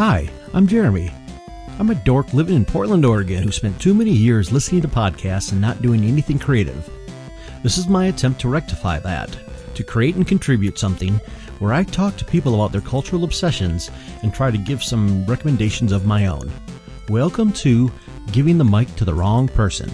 Hi, I'm Jeremy. I'm a dork living in Portland, Oregon who spent too many years listening to podcasts and not doing anything creative. This is my attempt to rectify that, to create and contribute something where I talk to people about their cultural obsessions and try to give some recommendations of my own. Welcome to Giving the Mic to the Wrong Person.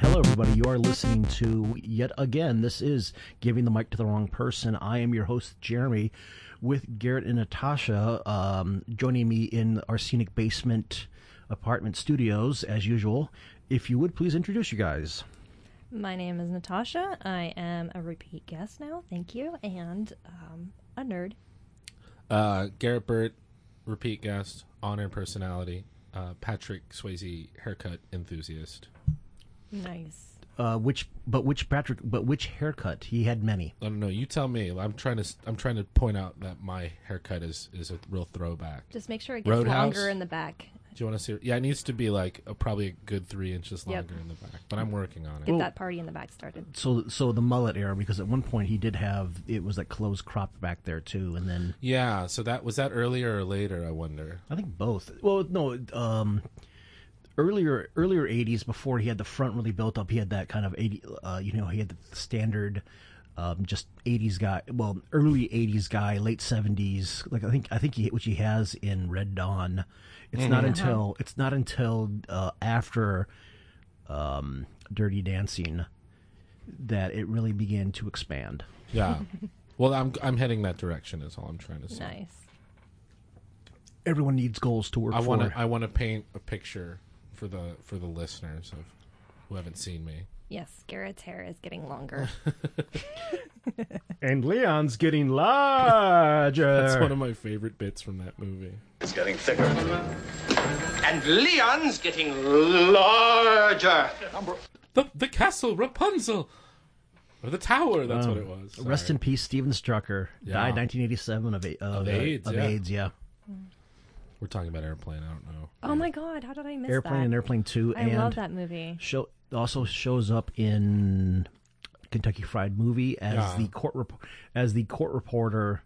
Hello, everybody. You are listening to yet again. This is Giving the Mic to the Wrong Person. I am your host, Jeremy, with Garrett and Natasha um, joining me in our scenic basement apartment studios as usual. If you would please introduce you guys. My name is Natasha. I am a repeat guest now. Thank you. And um, a nerd. Uh, Garrett Burt, repeat guest, honor personality, uh, Patrick Swayze haircut enthusiast. Nice. Uh, which, but which Patrick, but which haircut? He had many. I don't know. You tell me. I'm trying to. I'm trying to point out that my haircut is is a real throwback. Just make sure it gets Roadhouse? longer in the back. Do you want to see? Yeah, it needs to be like a, probably a good three inches Yep. longer in the back. But I'm working on it. Get that party in the back started. So, so the mullet era, because at one point he did have it was like close cropped back there too, and then Yeah. So that was that earlier or later? I wonder. I think both. Well, no, um, earlier earlier '80s before he had the front really built up. He had that kind of '80, uh, you know, he had the standard. Um, just '80s guy, well, early '80s guy, late '70s. Like I think, I think he, which he has in Red Dawn. It's not until it's not until uh, after um, Dirty Dancing that it really began to expand. Yeah. well, I'm I'm heading that direction. Is all I'm trying to say. Nice. Everyone needs goals to work I want for. to. I want to paint a picture for the for the listeners of who haven't seen me. Yes, Garrett's hair is getting longer. and Leon's getting larger. That's one of my favorite bits from that movie. It's getting thicker. And Leon's getting larger. The the castle Rapunzel, or the tower. That's what it was. Oh. Rest in peace, Stephen Stucker. Yeah. Died 1987 of, a- of, Of uh, AIDS, Of yeah. AIDS, yeah. We're talking about airplane. I don't know. oh my god, how did I miss Airplane that? and Airplane 2. I and love that movie. Show, also shows up in Kentucky Fried Movie as Yeah. the court rep- as the court reporter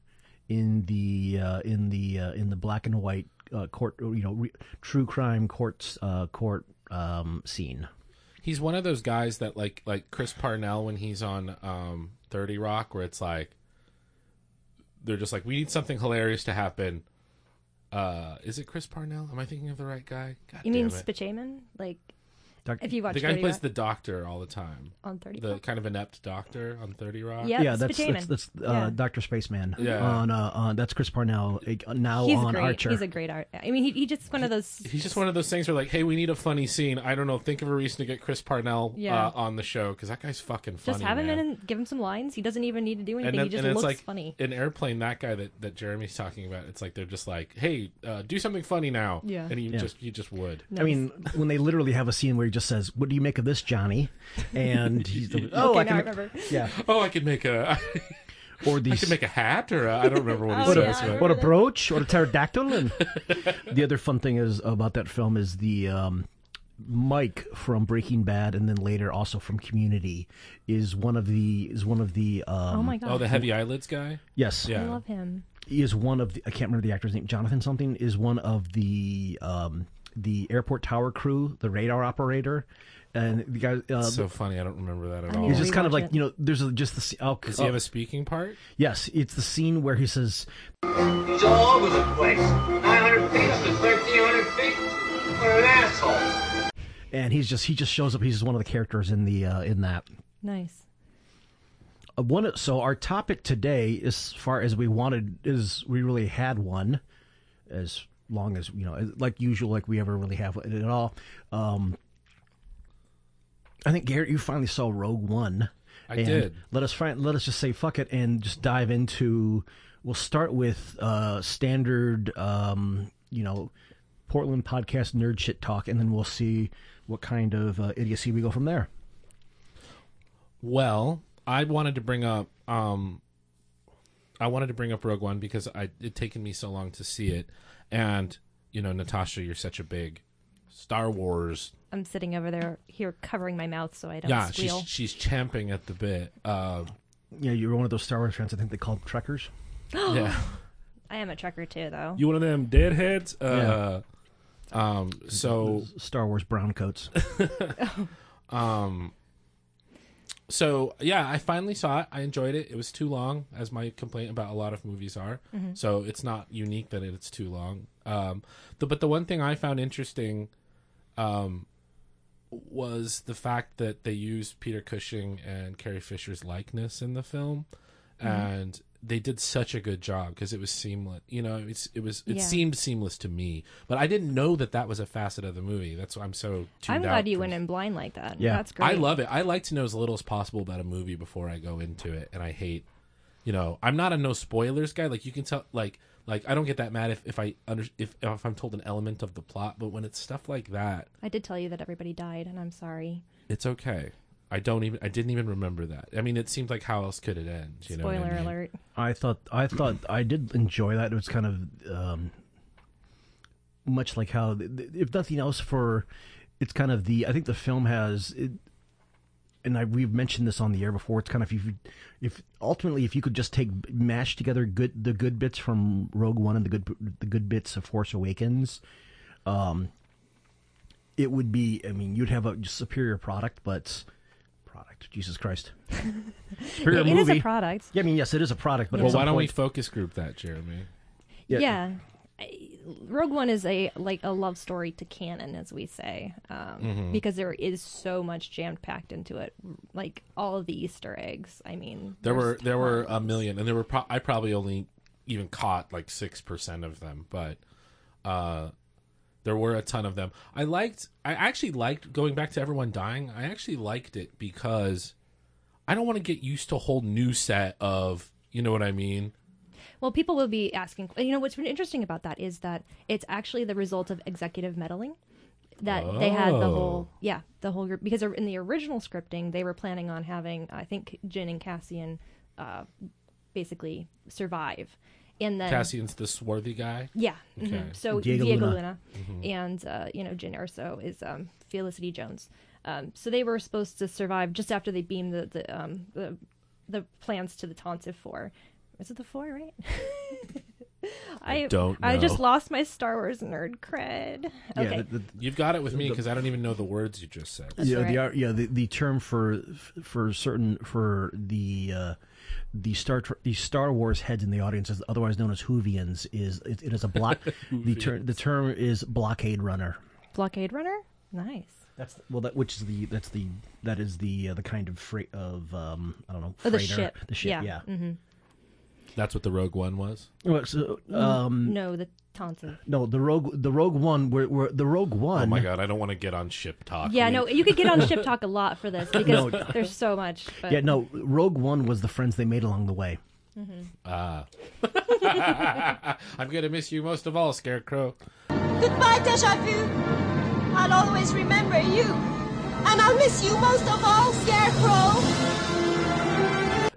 in the uh, in the uh, in the black and white uh, court you know re- true crime courts uh, court um, scene. He's one of those guys that like like Chris Parnell when he's on um, Thirty Rock, where it's like they're just like we need something hilarious to happen. Uh, is it Chris Parnell? Am I thinking of the right guy? God You mean. Spaceman? Like, Doc- if you watch the guy who plays Rock the doctor all the time, on 30 the kind of inept doctor on Thirty Rock. Yep, yeah, that's Spaceman. that's, that's uh, Yeah. Doctor Spaceman. Yeah. on uh, on that's Chris Parnell uh, now He's on great. Archer. He's a great art. I mean, he, he just one of those. He's just one of those things where like, hey, we need a funny scene. I don't know. Think of a reason to get Chris Parnell Yeah. uh, on the show because that guy's fucking funny. Just have him man. in and give him some lines. He doesn't even need to do anything. then- he just it's looks like funny. in airplane that guy that, that jeremy's talking about it's like they're just like hey uh, do something funny now Yeah. and he Yeah. just he just would I mean, when they literally have a scene where he just says, "What do you make of this, Johnny?" And he's like, "Oh, okay, I can I remember. yeah." oh i could make a Or i these could make a hat or I i don't remember what he Oh, says yeah. but what a brooch or a pterodactyl. And the other fun thing is about that film is the um, Mike from Breaking Bad, and then later also from Community, is one of the is one of the um, Oh my god. oh the heavy eyelids guy yes Yeah. I love him. he is one of the I can't remember the actor's name Jonathan something is one of the um, the airport tower crew the radar operator and the guy uh, so funny i don't remember that at I all need He's just kind of like it. you know. There's a, just the s- oh, does he have oh, a speaking part yes. It's the scene where he says, He's all over the place. 900 feet to 1,300 feet. What an asshole. and he's just he just shows up. He's just one of the characters in the uh, in that. Nice. Uh, one. So our topic today, as far as we wanted, is we really had one, as long as you know, like usual, like we ever really have it at all. Um, I think Garrett, you finally saw Rogue One. I did. Let us find. Let us just say fuck it and just dive into. We'll start with uh, standard, um, you know, Portland podcast nerd shit talk, and then we'll see what kind of uh, idiocy we go from there. well i wanted to bring up um i wanted to bring up rogue one because i it taken me so long to see it and you know natasha you're such a big star wars I'm sitting over there here covering my mouth so I don't yeah squeal. she's she's champing at the bit uh Yeah, you're one of those Star Wars fans. I think they call them Trekkers. yeah I am a Trekker too, though. You one of them deadheads? Uh, Um. So Star Wars brown coats. Um. So yeah, I finally saw it. I enjoyed it. It was too long, as my complaint about a lot of movies are. So it's not unique that it's too long. Um. The, but the one thing I found interesting, um, was the fact that they used Peter Cushing and Carrie Fisher's likeness in the film, and they did such a good job because it was seamless. You know, it's it was it Yeah. seemed seamless to me, but I didn't know that that was a facet of the movie. That's why I'm so. I'm out glad you from- went in blind like that. Yeah. that's great. I love it. I like to know as little as possible about a movie before I go into it, and I hate, you know, I'm not a no spoilers guy. Like you can tell, like, like I don't get that mad if if I under if if I'm told an element of the plot, but when it's stuff like that, I did tell you that everybody died, and I'm sorry. it's okay. I don't even I didn't even remember that. I mean, it seemed like how else could it end? You know, I Spoiler mean? alert. I thought I thought I did enjoy that. It was kind of um, much like how, if nothing else, for it's kind of the. I think the film has, it, and I we've mentioned this on the air before. It's kind of if you, if ultimately if you could just take mash together good the good bits from Rogue One and the good the good bits of Force Awakens, um, it would be. I mean, you'd have a superior product, but product. Jesus Christ, superior It is movie. a product. Yeah, I mean, yes, it is a product, but Well, why don't we focus group that, Jeremy? Yeah. Yeah. Rogue One is a like a love story to canon, as we say, um, Mm-hmm. because there is so much jammed packed into it. Like all of the Easter eggs. I mean, There were there's there were a million, and there were pro- I probably only even caught like six percent of them, but uh, there were a ton of them. I liked. I actually liked going back to everyone dying. I actually liked it because I don't want to get used to a whole new set of. You know what I mean? Well, people will be asking. You know, what's been interesting about that is that it's actually the result of executive meddling. That they had the Oh. whole, yeah, the whole group. Because in the original scripting, they were planning on having, I think, Jyn and Cassian, uh, basically survive, and then Cassian's the swarthy guy. Yeah. Okay. mhm. So Diego Diego, Luna. Luna, and uh, you know Jyn Erso is um, Felicity Jones. Um, so they were supposed to survive just after they beamed the the um, the, the plans to the Tantive Four. Is it the four, right? I don't I just lost my Star Wars nerd cred. Yeah, the, the, You've got it with me because I don't even know the words you just said. That's yeah, the right. ar- yeah the, the term for for certain for the uh, the Star the Star Wars heads in the audience, is otherwise known as Whovians, is it, it is a block. the term the term is blockade runner. Blockade Runner. Nice. That's well, that which is the that's the that is the uh, the kind of freight of um I don't know Oh, the ship. the ship Yeah. yeah. hmm That's what the Rogue One was. Well, so, um, No, the Tantive. no, the rogue the Rogue One where, where the Rogue One. Oh my god, I don't want to get on ship talk. Yeah, We- no, you could get on ship talk a lot for this because No. there's so much. But Yeah, no, Rogue One was the friends they made along the way. Ah. I'm gonna miss you most of all, Scarecrow. Goodbye, Deja Vu. I'll always remember you. And I'll miss you most of all, Scarecrow.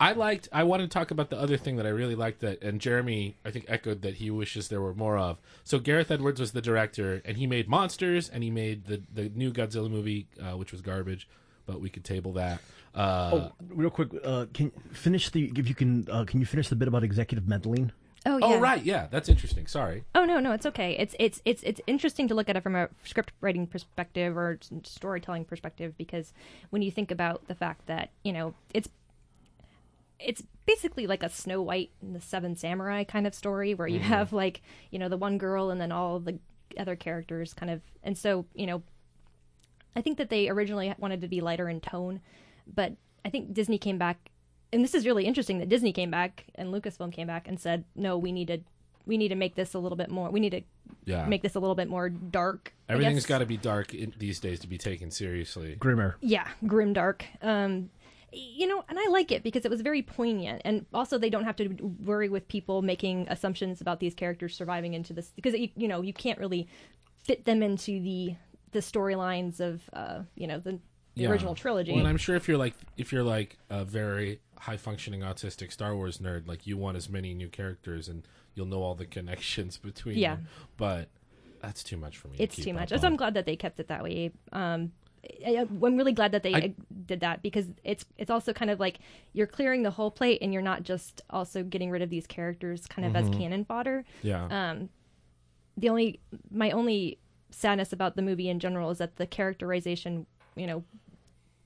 I liked. I want to talk about the other thing that I really liked that, and Jeremy, I think, echoed that he wishes there were more of. So Gareth Edwards was the director, and he made Monsters, and he made the the new Godzilla movie, uh, which was garbage, but we could table that. Uh, Oh, real quick, uh, can finish the if you can uh, can you finish the bit about executive meddling? oh yeah. oh, right, yeah, that's interesting. Sorry. Oh no, no, it's okay. It's it's it's it's interesting to look at it from a script writing perspective or storytelling perspective because when you think about the fact that you know it's it's basically like a Snow White and the Seven Samurai kind of story where you have like you know the one girl and then all the other characters kind of and so you know I think that they originally wanted to be lighter in tone, but I think Disney came back, and this is really interesting that Disney came back and Lucasfilm came back and said, no, we need to, we need to make this a little bit more. We need to Yeah, make this a little bit more dark. Everything's got to be dark in, these days to be taken seriously. Grimmer. yeah, grim dark. Um, you know, and I like it because it was very poignant, and also they don't have to worry with people making assumptions about these characters surviving into this because you, you know you can't really fit them into the the storylines of uh, you know the, the Yeah. original trilogy. Well, and I'm sure if you're like if you're like a very high functioning autistic Star Wars nerd, like you want as many new characters and you'll know all the connections between Yeah. them. But that's too much for me. it's keep too much. So I'm glad that they kept it that way. Um, I, I'm really glad that they I- uh, did that because it's it's also kind of like you're clearing the whole plate and you're not just also getting rid of these characters kind of as cannon fodder. Yeah. Um, the only my only sadness about the movie in general is that the characterization, you know,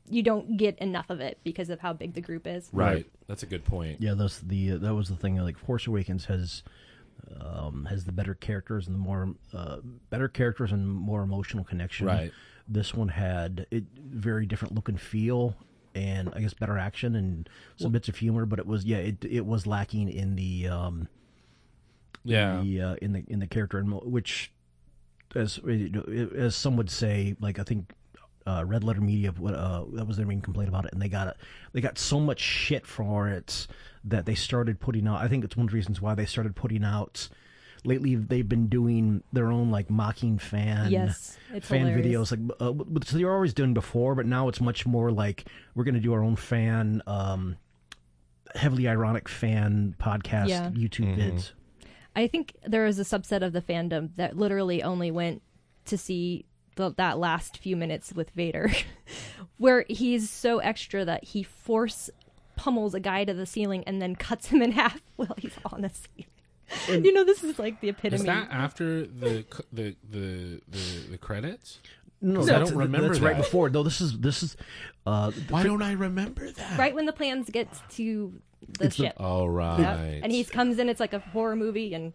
you don't get enough of it because of how big the group is. right. That's a good point. Yeah, that's the that was the thing. Like Force Awakens has um, has the better characters and the more uh, better characters and more emotional connection. Right. This one had it very different look and feel, and I guess better action and some bits of humor. But it was yeah, it it was lacking in the um, Yeah. the uh, in the in the character, and which as as some would say, like I think uh, Red Letter Media uh, that was their main complaint about it, and they got it. They got so much shit for it that they started putting out. I think it's one of the reasons why they started putting out. Lately, they've been doing their own like mocking fan Yes, it's fan hilarious. videos, like uh, which they were always doing before, but now it's much more like we're going to do our own fan, um, heavily ironic fan podcast Yeah. YouTube vids. I think there is a subset of the fandom that literally only went to see the, that last few minutes with Vader, where he's so extra that he force pummels a guy to the ceiling and then cuts him in half while he's on the ceiling. you know, this is like the epitome. Is that after the the the the, the credits? No, 'Cause I that's, don't remember that's right before. No, this is this is. Uh, Why don't I remember that? right when the plans get to the It's the- ship. All right. Yep. And he comes in, it's like a horror movie, and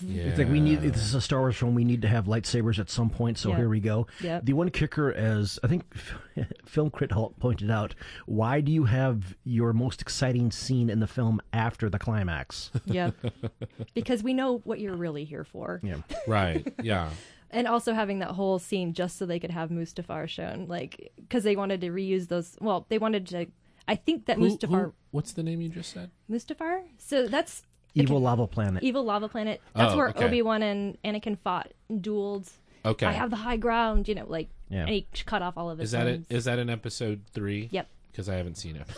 Yeah. It's like we need. This is a Star Wars film. We need to have lightsabers at some point. So Yeah. here we go. Yep. The one kicker, as I think Film Crit Hulk pointed out, why do you have your most exciting scene in the film after the climax? yeah, because we know what you're really here for. yeah. Right. Yeah. and also having that whole scene just so they could have Mustafar shown, like because they wanted to reuse those. Well, they wanted to. I think that Who- Mustafar, who- what's the name you just said? Mustafar. So that's Evil lava planet. evil lava planet. That's Oh, where okay. Obi Wan and Anakin fought, and dueled. Okay. I have the high ground, you know, like Yeah. and he cut off all of his. Is that it? limbs. Is that in episode three? Yep. Because I haven't seen it.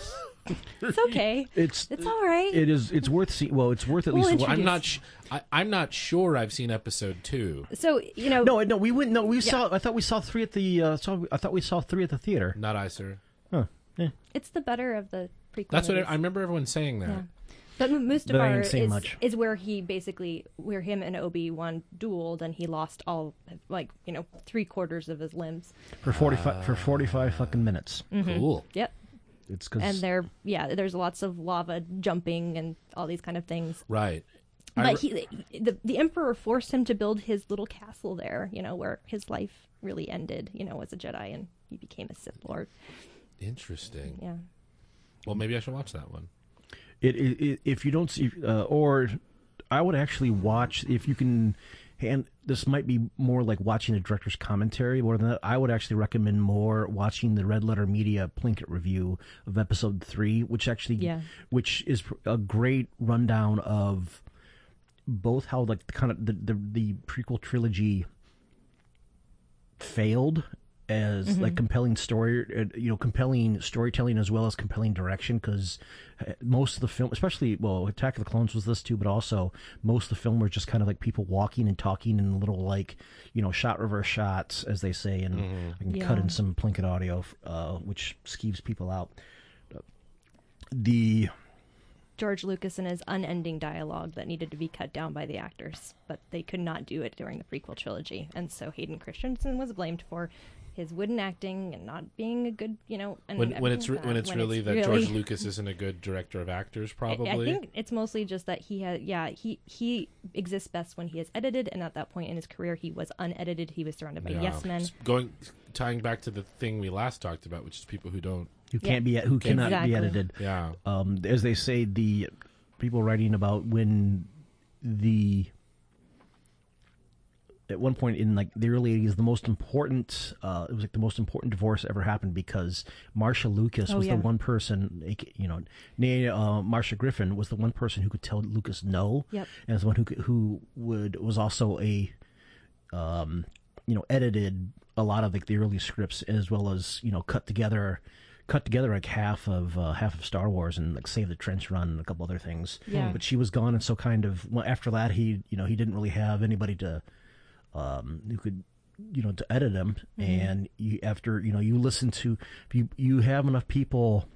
It's okay. It's It's all right. it is it's worth seeing. Well, it's worth at We'll least. introduce- I'm not. Sh- I, I'm not sure I've seen episode two. so you know, no, no, we wouldn't. No, we saw. I thought we saw three at the. Uh, saw, I thought we saw three at the theater. Not I, sir. Huh. Yeah. it's the better of the prequel. That's what I. I remember. Everyone saying that. Yeah. But M- But I Mustafar is, much. is where he basically where him and Obi Wan dueled, and he lost all like you know three quarters of his limbs. for forty five for forty five fucking minutes. Mm-hmm. Cool. Yep. It's because And there, yeah, there's lots of lava jumping and all these kind of things. Right. But re- he, the the Emperor forced him to build his little castle there. You know where his life really ended. You know as a Jedi, and he became a Sith Lord. Interesting. Yeah. Well, maybe I should watch that one. It, it, if you don't see uh, or I would actually watch if you can and this might be more like watching a director's commentary more than that I would actually recommend more watching the Red Letter Media Plinkett review of episode 3 which actually Yeah. which is a great rundown of both how like the kind of the, the, the prequel trilogy failed as like compelling story uh, you know compelling storytelling as well as compelling direction because most of the film especially well attack of the clones was this too but also most of the film were just kind of like people walking and talking in little like you know shot reverse shots as they say and i can cut in some Plinkett audio uh, which skeeves people out. The George Lucas and his unending dialogue that needed to be cut down by the actors, but they could not do it during the prequel trilogy, and so Hayden Christensen was blamed for his wooden acting and not being a good, you know. And When, when it's everything re- like when that. it's really that really- George Lucas isn't a good director of actors, probably. I think it's mostly just that he has. yeah, he he exists best when he is edited, and at that point in his career, he was unedited. He was surrounded by Yeah. yes men. S- Going tying back to the thing we last talked about, which is people who don't. who Yeah. can't be who cannot Exactly. be edited Yeah. um, as they say, the people writing about when the at one point in like the early 80s the most important uh, it was like the most important divorce ever happened because Marcia Lucas Oh, was yeah. the one person you know nay, uh, Marcia Griffin was the one person who could tell Lucas no Yep. and was the one who could, who would was also a um, you know edited a lot of like the early scripts as well as you know cut together cut together like half of uh, half of Star Wars and like Save the Trench Run and a couple other things. Yeah. But she was gone, and so kind of well, after that, he you know he didn't really have anybody to um, who could you know to edit them and you after you know you listen to you you have enough people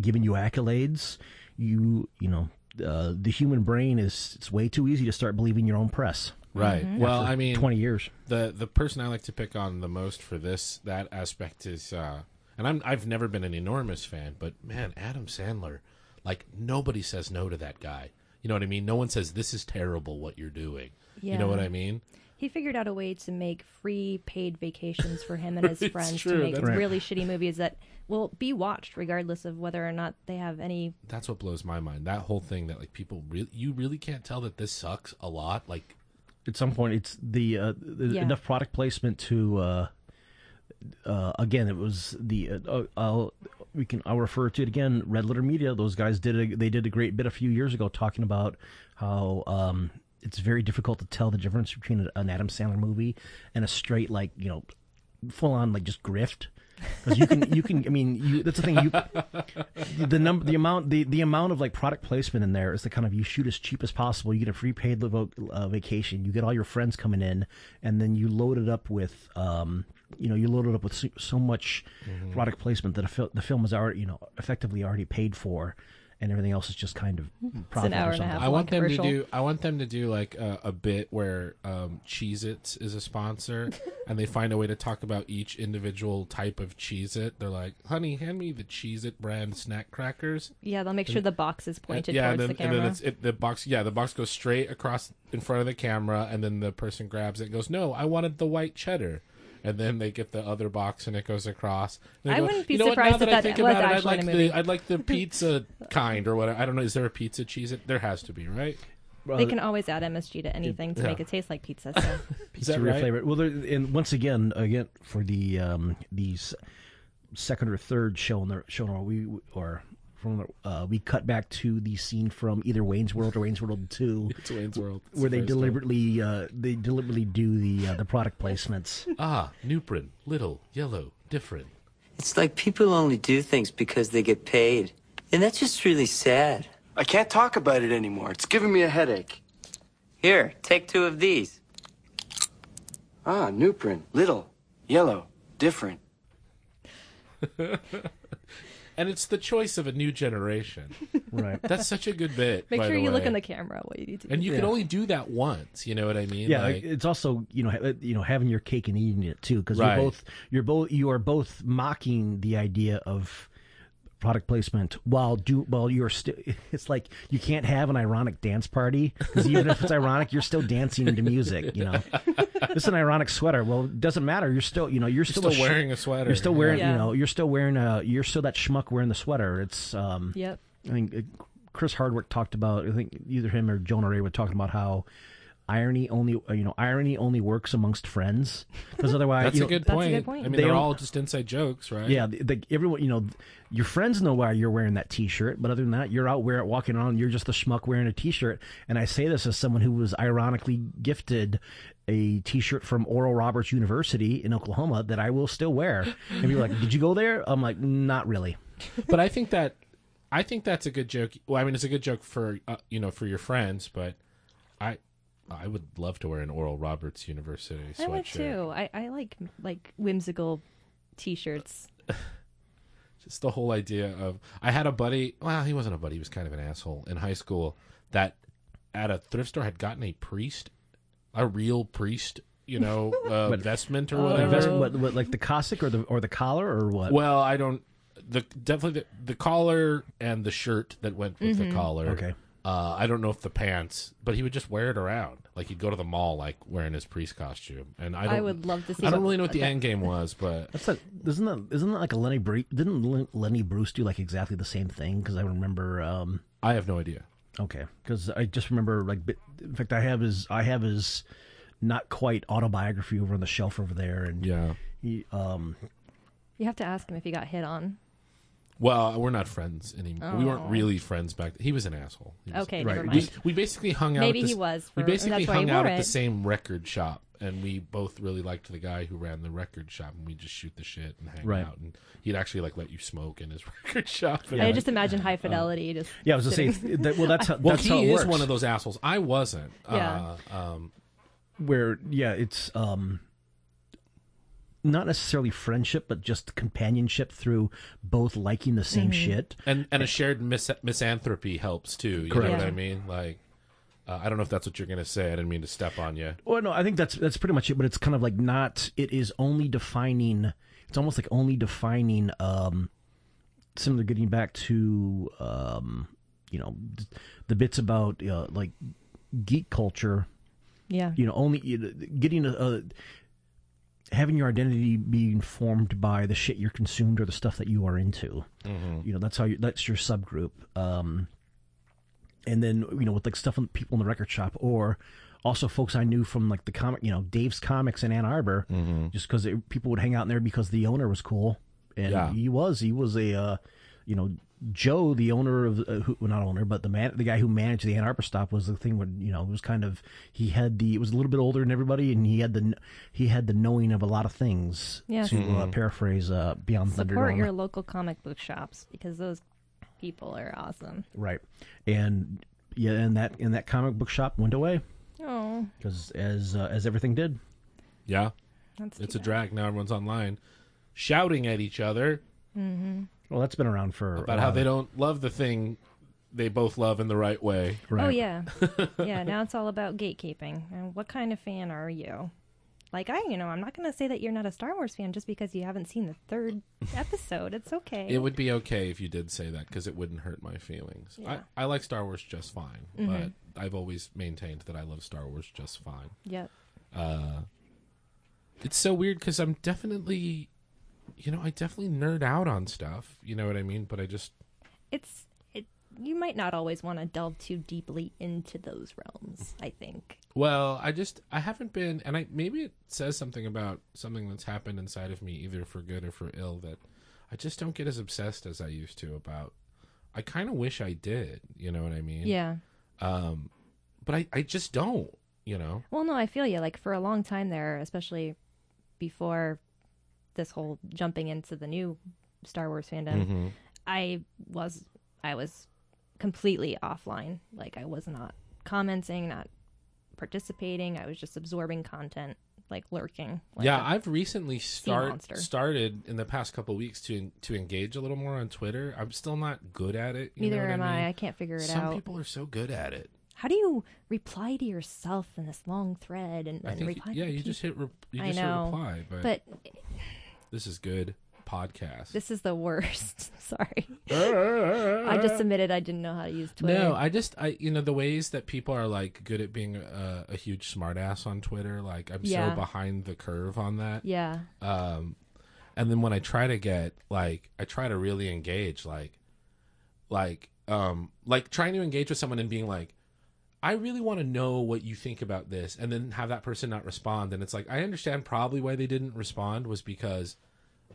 giving you accolades you you know uh, the human brain is it's way too easy to start believing your own press Right. Well, I mean, 20 years the the person I like to pick on the most for this that aspect is, uh, and I'm I've never been an enormous fan, but man, Adam Sandler, like nobody says no to that guy. You know what I mean? No one says this is terrible what you're doing. You know what I mean? He figured out a way to make free paid vacations for him and his friends true, to make that's- really shitty movies that will be watched regardless of whether or not they have any. That's what blows my mind. That whole thing that like people really you really can't tell that this sucks a lot. Like at some point it's the, uh, the Yeah. enough product placement to uh, uh, again it was the uh, uh, I'll, we can I'll refer to it again Red Letter Media those guys did a, they did a great bit a few years ago talking about how um, it's very difficult to tell the difference between an Adam Sandler movie and a straight like you know full on like just grift. Because you can you can I mean you that's the thing you the number the amount the, the amount of like product placement in there is the kind of you shoot as cheap as possible you get a free paid uh, vacation you get all your friends coming in and then you load it up with um you know you load it up with so, so much product placement that a fil- the film is already you know effectively already paid for and everything else is just kind of profit hour or and a something. half. I want them to commercial. do. I want them to do like a, a bit where um, Cheez-Its is a sponsor, and they find a way to talk about each individual type of Cheez-It. They're like, "Honey, hand me the Cheez-It brand snack crackers." Yeah, they'll make sure the box is pointed yeah, towards and then, the and then it's it, the box. Yeah, the box goes straight across in front of the camera, and then the person grabs it. and Goes, "No, I wanted the white cheddar." And then they get the other box, and it goes across. They I go, wouldn't be "You know what, surprised now that if I that think was about it, I'd actually like in a movie." the I'd like the pizza kind or whatever. I don't know. Is there a pizza cheese? There has to be, right? they can always add MSG to anything to yeah. make it taste like pizza. So. Is that Pizzeria right? flavor. Well, there, and once again, again for the um, these second or third show in the show, in a row, we or from uh, we cut back to the scene from either Wayne's World or Wayne's World Two, It's Wayne's World. It's where the they deliberately uh, they deliberately do the uh, the product placements. Ah, Nuprin, little, yellow, different. It's like people only do things because they get paid. And that's just really sad. I can't talk about it anymore. It's giving me a headache. Here, take two of these. Ah, Nuprin. Little, yellow, different. And it's the choice of a new generation. Right. That's such a good bit. Make by sure the you look in the camera what you need to do. And you can only do that once. You know what I mean? Yeah, Like, it's also you know you know having your cake and eating it too because Right. you're both you're both you are both mocking the idea of product placement while do while you're still it's like you can't have an ironic dance party because even if it's ironic you're still dancing to music you know it's an ironic sweater well it doesn't matter you're still you know you're, still, still a sh- wearing a sweater. you're still wearing Yeah. you know you're still wearing a you're still that schmuck wearing the sweater it's um Yep. I think uh, Chris Hardwick talked about. I think either him or Jonah Ray were talking about how irony only, uh, you know, irony only works amongst friends because otherwise, That's a know, good That's a point. good point. I mean, They they're all just inside jokes, right? Yeah, the, the, everyone, you know, your friends know why you're wearing that T-shirt, but other than that, you're out wearing walking around. You're just a schmuck wearing a T-shirt. And I say this as someone who was ironically gifted a T-shirt from Oral Roberts University in Oklahoma that I will still wear. And people are like, "Did you go there?" I'm like, "Not really." but I think that I think that's a good joke. Well, I mean, it's a good joke for uh, you know for your friends, but I I would love to wear an Oral Roberts University sweatshirt. I would too. I, I like like whimsical T-shirts. Just the whole idea of I had a buddy. Well, he wasn't a buddy. He was kind of an asshole in high school. That at a thrift store had gotten a priest, a real priest, you know, uh, vestment or whatever. Invest- what, what, like the cassock or the or the collar or what? Well, I don't. The definitely the, the collar and the shirt that went with the collar. Okay. Uh, I don't know if the pants, but he would just wear it around. Like he'd go to the mall, like wearing his priest costume. And I, don't, I would love to see I don't really know what the end game was, but That's like isn't that isn't that like a Lenny Bruce? Didn't Lenny Bruce do like exactly the same thing? Because I remember. um I have no idea. Okay, because I just remember like. In fact, I have his I have his not quite autobiography over on the shelf over there, and Yeah. he um You have to ask him if he got hit on. Well, we're not friends anymore. We weren't really friends back. He was an asshole. He was- Okay, Right. never We, mind. we basically hung out. Maybe at this, he was we basically that's why he hung out wore at the same record shop, and we both really liked the guy who ran the record shop, and we just shoot the shit and hang Right. out. And he'd actually like let you smoke in his record shop. And, I like, just imagine high fidelity. just yeah I was gonna say sitting- that, well that's how well, that's he how it is works. one of those assholes. I wasn't. Yeah. Uh, um, where yeah it's um not necessarily friendship, but just companionship through both liking the same shit. and and a shared mis- misanthropy helps too. You Correct. know what I mean? Like, uh, I don't know if that's what you're gonna say. I didn't mean to step on you. Well, no, I think that's that's pretty much it. But it's kind of like not. It is only defining. It's almost like only defining. Um, similar, getting back to um, you know, the bits about uh, like geek culture. Yeah. You know, only you know, getting a, a having your identity being formed by the shit you're consumed or the stuff that you are into. You know, that's how you, that's your subgroup. Um, and then you know with like stuff on people in the record shop or also folks I knew from like the comic, you know, Dave's Comics in Ann Arbor, just because people would hang out in there because the owner was cool, and Yeah. he was he was a, uh, you know, Joe, the owner of uh, who, well, not owner, but the man, the guy who managed the Ann Arbor stop was the thing. When you know, it was kind of he had the it was a little bit older than everybody, and he had the he had the knowing of a lot of things. Yes. To uh, paraphrase uh, Beyond Support Thunderdome. your local comic book shops because those people are awesome. right, and yeah, and that and that comic book shop went away Oh, because as uh, as everything did. Yeah, that's it's too a drag. Now everyone's online, shouting at each other Well, that's been around for about how they don't love the thing they both love in the right way. Right. Oh yeah, yeah. Now it's all about gatekeeping. And what kind of fan are you? Like I, you know, I'm not going to say that you're not a Star Wars fan just because you haven't seen the third episode. It's okay. It would be okay if you did say that because it wouldn't hurt my feelings. Yeah. I, I like Star Wars just fine, Hmm. but I've always maintained that I love Star Wars just fine. Yep. It's so weird because I'm definitely, you know, I definitely nerd out on stuff. You know what I mean? But I just, It's it. You might not always want to delve too deeply into those realms. I think. well, I just, I haven't been, and I maybe it says something about something that's happened inside of me, either for good or for ill, that I just don't get as obsessed as I used to about. I kind of wish I did. You know what I mean? Yeah. Um, but I, I just don't. You know. Well, no, I feel you. Like for a long time there, especially before this whole jumping into the new Star Wars fandom, mm-hmm. I was I was completely offline. Like I was not commenting, not participating. I was just absorbing content, like lurking. Like yeah, I've recently start started in the past couple weeks to to engage a little more on Twitter. I'm still not good at it. you neither am I. mean? I can't figure it Some out. Some people are so good at it. How do you reply to yourself in this long thread and, and reply? yeah, you people? just hit re- you I just hit know, reply, but, But this is good podcast. this is the worst. Sorry, I just admitted I didn't know how to use Twitter. no, I just I you know the ways that people are like good at being a, a huge smartass on Twitter. Like I'm Yeah. so behind the curve on that. yeah. um and then when i try to get like i try to really engage like like um like trying to engage with someone and being like i really want to know what you think about this and then have that person not respond. And it's like i understand probably why they didn't respond was because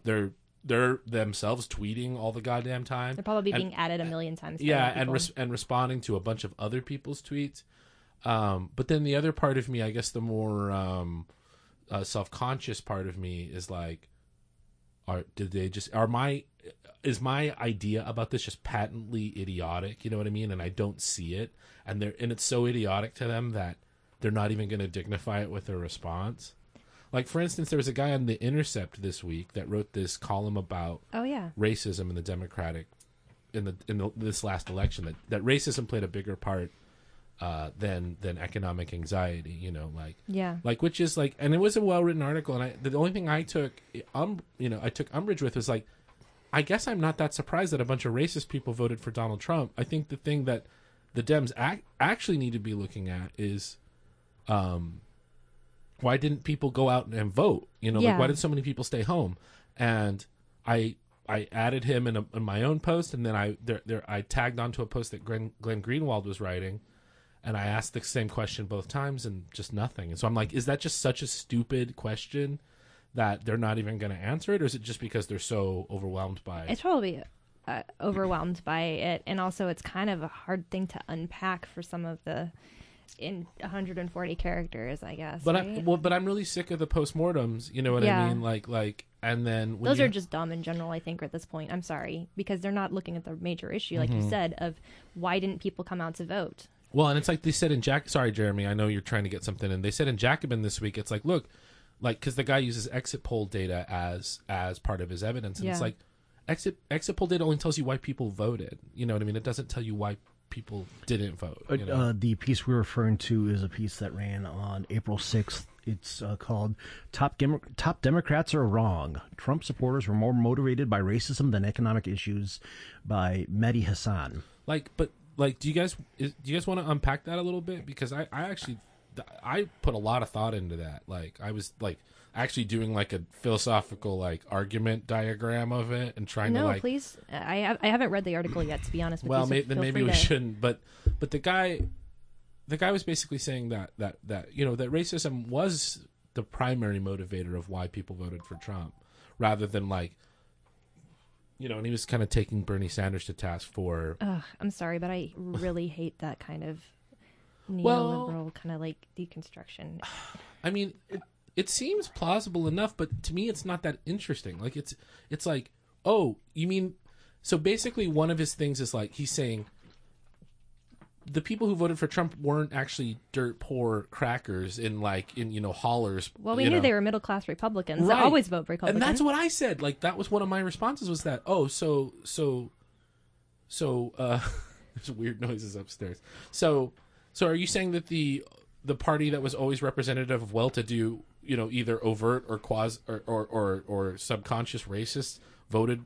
they're they're themselves tweeting all the goddamn time. They're probably And- being added a million times. yeah and res- and responding to a bunch of other people's tweets. Um but then the other part of me i guess the more um uh, self-conscious part of me is like are did they just are my is my idea about this just patently idiotic you know what i mean and i don't see it and they're and it's so idiotic to them that they're not even going to dignify it with a response like for instance there was a guy on the intercept this week that wrote this column about oh yeah, racism in the Democratic in the in the, this last election that that racism played a bigger part uh, than than economic anxiety. You know, like yeah. like which is like, and it was a well written article. And I the only thing I took um you know I took umbrage with was like, I guess I'm not that surprised that a bunch of racist people voted for Donald Trump. I think the thing that the Dems ac- actually need to be looking at is, um, why didn't people go out and vote? You know, Yeah. like why did so many people stay home? And I I added him in, a, in my own post, and then I there, there I tagged onto a post that Glenn, Glenn Greenwald was writing, and I asked the same question both times, and just nothing. And so I'm like, is that just such a stupid question that they're not even going to answer it, or is it just because they're so overwhelmed by it? It's probably uh, overwhelmed by it, and also it's kind of a hard thing to unpack for some of the in 140 characters, I guess. But right? I well, but I'm really sick of the postmortems. You know what Yeah. I mean? Like like, and then when Those you- are just dumb in general, I think, at this point. I'm sorry because they're not looking at the major issue, like Mm-hmm. you said, of why didn't people come out to vote? Well, and it's like they said in Jack. Sorry, Jeremy. I know you're trying to get something, and they said in Jacobin this week. It's like, look, like because the guy uses exit poll data as as part of his evidence, and it's like exit exit poll data only tells you why people voted. You know what I mean? It doesn't tell you why people didn't vote. You know? Uh, the piece we're referring to is a piece that ran on April 6th. It's uh, called Top, Dem- Top Democrats Are Wrong. Trump supporters were more motivated by racism than economic issues by Mehdi Hasan. like but like do you guys is, do you guys want to unpack that a little bit because i i actually i put a lot of thought into that like i was like actually doing like a philosophical like argument diagram of it and trying to No, like please. I have, I haven't read the article yet, to be honest with well you. so may, then maybe we to- shouldn't but but the guy the guy was basically saying that that that you know that racism was the primary motivator of why people voted for trump rather than like you know and he was kind of taking bernie sanders to task for Ugh, I'm sorry, but I really hate that kind of neoliberal Well- kind of like deconstruction. I mean, it, it seems plausible enough, but to me, it's not that interesting. Like it's it's like, oh, you mean? So basically, one of his things is like he's saying the people who voted for Trump weren't actually dirt poor crackers in like in you know hollers. Well, we knew know. they were middle class Republicans. They Right. always vote Republican. And that's what I said. Like that was one of my responses was that, oh, so so so uh there's weird noises upstairs. So so are you saying that the the party that was always representative of well to do, you know, either overt or quasi or or, or, or subconscious racists voted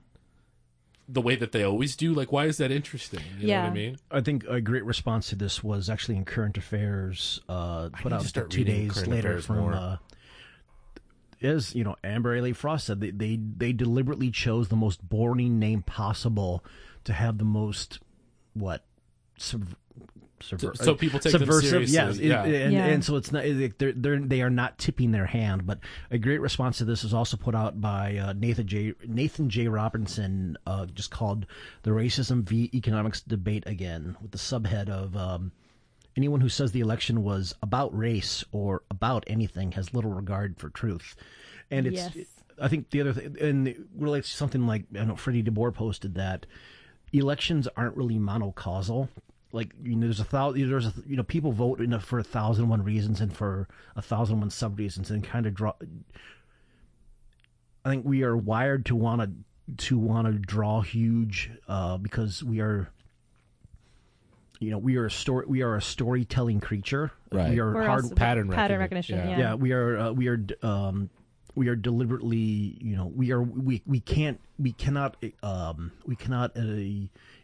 the way that they always do? Like why is that interesting? You know what I mean? I think a great response to this was actually in Current Affairs, uh, put out start two days Current later from. more. Uh, is you know Amber A'Lee Frost said they, they they deliberately chose the most boring name possible to have the most what sub, subver- so people take them subversive seriously, yes it- yeah. and, Yeah. and so it's not they're, they're they are not tipping their hand but a great response to this is also put out by uh, Nathan J Nathan J Robinson uh, just called the racism v economics debate again with the subhead of um, anyone who says the election was about race or about anything has little regard for truth and it's Yes. I think the other thing, and it relates to something like I know Freddie DeBoer posted that elections aren't really monocausal. Like you know, there's a thousand, there's a, you know, people vote in a, for a thousand one reasons and for a thousand one sub reasons, and kind of draw. I think we are wired to want to to want to draw huge uh, because we are. You know, we are a story. We are a storytelling creature. Right. We are We're hard also- pattern pattern recognition, recognition. yeah. Yeah. yeah we are uh, we are um we are deliberately you know we are we we can't we cannot um we cannot uh,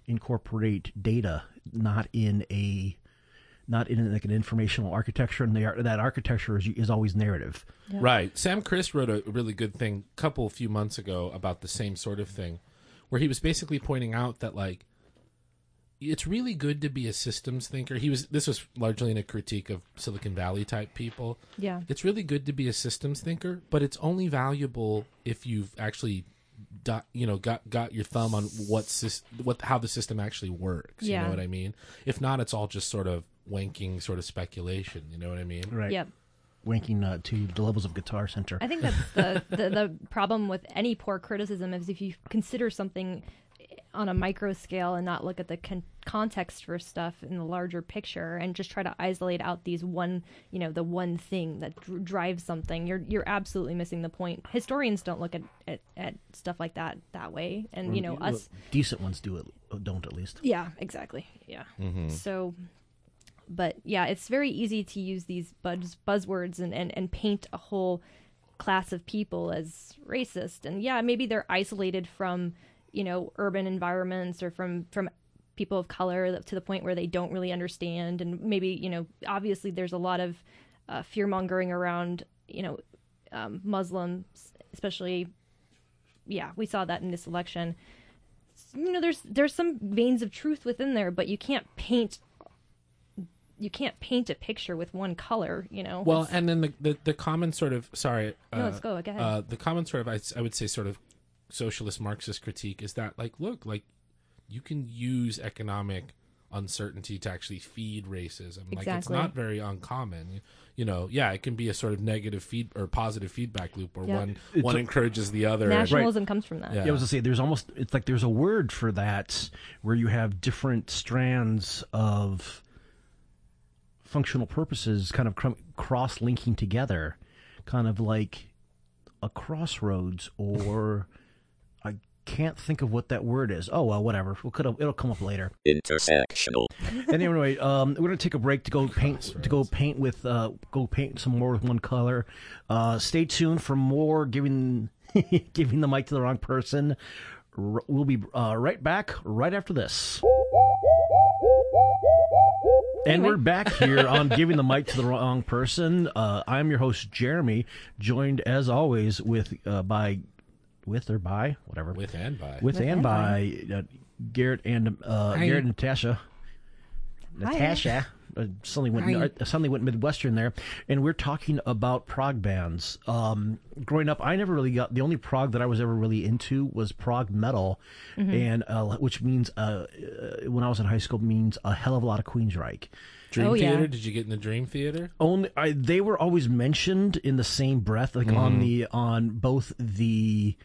incorporate data not in a not in like an informational architecture and they are, that architecture is is always narrative Right. Sam Kriss wrote a really good thing a couple few months ago about the same sort of thing, where he was basically pointing out that like it's really good to be a systems thinker. He was this was largely in a critique of Silicon Valley type people. Yeah. It's really good to be a systems thinker, but it's only valuable if you've actually do, you know got got your thumb on what sys, what how the system actually works. Yeah. You know what I mean? If not, it's all just sort of wanking sort of speculation. You know what I mean? right Yep. winking uh, to the levels of guitar center I think that's the, the the problem with any poor criticism is if you consider something on a micro scale and not look at the con- context for stuff in the larger picture and just try to isolate out these one you know the one thing that dr- drives something you're you're absolutely missing the point historians don't look at, at, at stuff like that that way and you know Well, us decent ones do it oh, don't at least yeah, exactly. Yeah. Mm-hmm. So, but yeah, it's very easy to use these buzz buzzwords and, and, and paint a whole class of people as racist. And yeah, maybe they're isolated from, you know, urban environments or from, from people of color to the point where they don't really understand. And maybe, you know, obviously there's a lot of uh, fear mongering around, you know, um, Muslims, especially. Yeah, we saw that in this election you know there's there's some veins of truth within there but you can't paint you can't paint a picture with one color you know Well, It's- and then the, the the common sort of sorry, No, uh, let's go, go ahead. Uh, the common sort of I, I would say sort of socialist Marxist critique is that like look like you can use economic uncertainty to actually feed racism. Like it's not very uncommon. You, you know, yeah, it can be a sort of negative feed or positive feedback loop where Yeah. one It's one a- encourages the other. nationalism comes from that Yeah. Yeah, I was gonna say there's almost it's like there's a word for that where you have different strands of functional purposes kind of cr- cross linking together kind of like a crossroads or I can't think of what that word is. Oh well, whatever. We'll could it'll come up later. Intersectional. And anyway, um, we're gonna take a break to go paint to go paint with uh, go paint some more with one color. Uh, stay tuned for more giving giving the mic to the wrong person. R- We'll be uh, right back right after this. And we're back here on giving the mic to the wrong person. Uh, I'm your host Jeremy, joined as always with uh, by with or by whatever With and by. with, and by uh, Garrett and uh, Garrett and Natasha. Natasha. Uh, suddenly went uh, suddenly went Midwestern there, and we're talking about prog bands. Um, growing up, I never really got the only prog that I was ever really into was prog metal, and uh, which means uh, uh, when I was in high school means a hell of a lot of Queensryche. Dream Oh, yeah. Theater? Did you get in the Dream Theater? Only I, they were always mentioned in the same breath, like on the on both the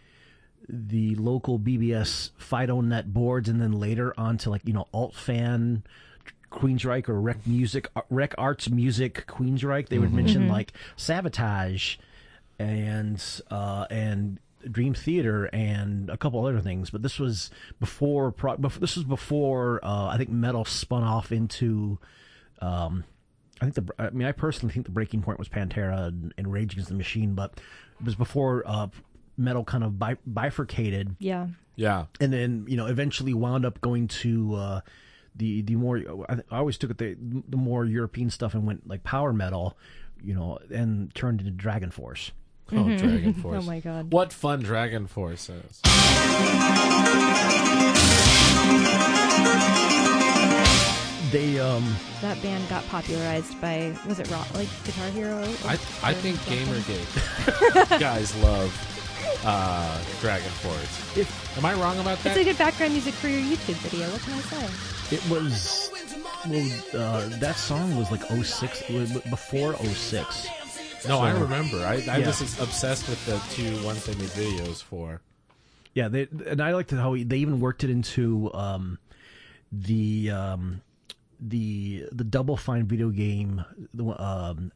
the local BBS FidoNet boards, and then later onto like you know alt fan. Queensryche or Rec Music, Rec Arts Music Queensryche. They would mention like Savatage and uh, and Dream Theater and a couple other things. But this was before. Pro- before this was before uh, I think metal spun off into. Um, I think the. I mean, I personally think the breaking point was Pantera and, and Rage Against the Machine, but it was before uh, metal kind of bi- bifurcated Yeah. Yeah. and then you know eventually wound up going to uh, the the more I, I always took it the the more European stuff and went like power metal, you know, and turned into Dragon Force. Oh, Dragon Force. Oh my god. What fun Dragon Force is. They um That band got popularized by was it rock like Guitar Hero? I I think something? Gamergate guys love uh, Dragon Force. If- Am I wrong about It's a good background music for your YouTube video. What can I say? it was well uh, that song was like 06 before 06 no, I remember. I, I Yeah. was obsessed with the two ones they made videos for. Yeah, they and I liked how they even worked it into um, the um, the the Double Fine video game, the um,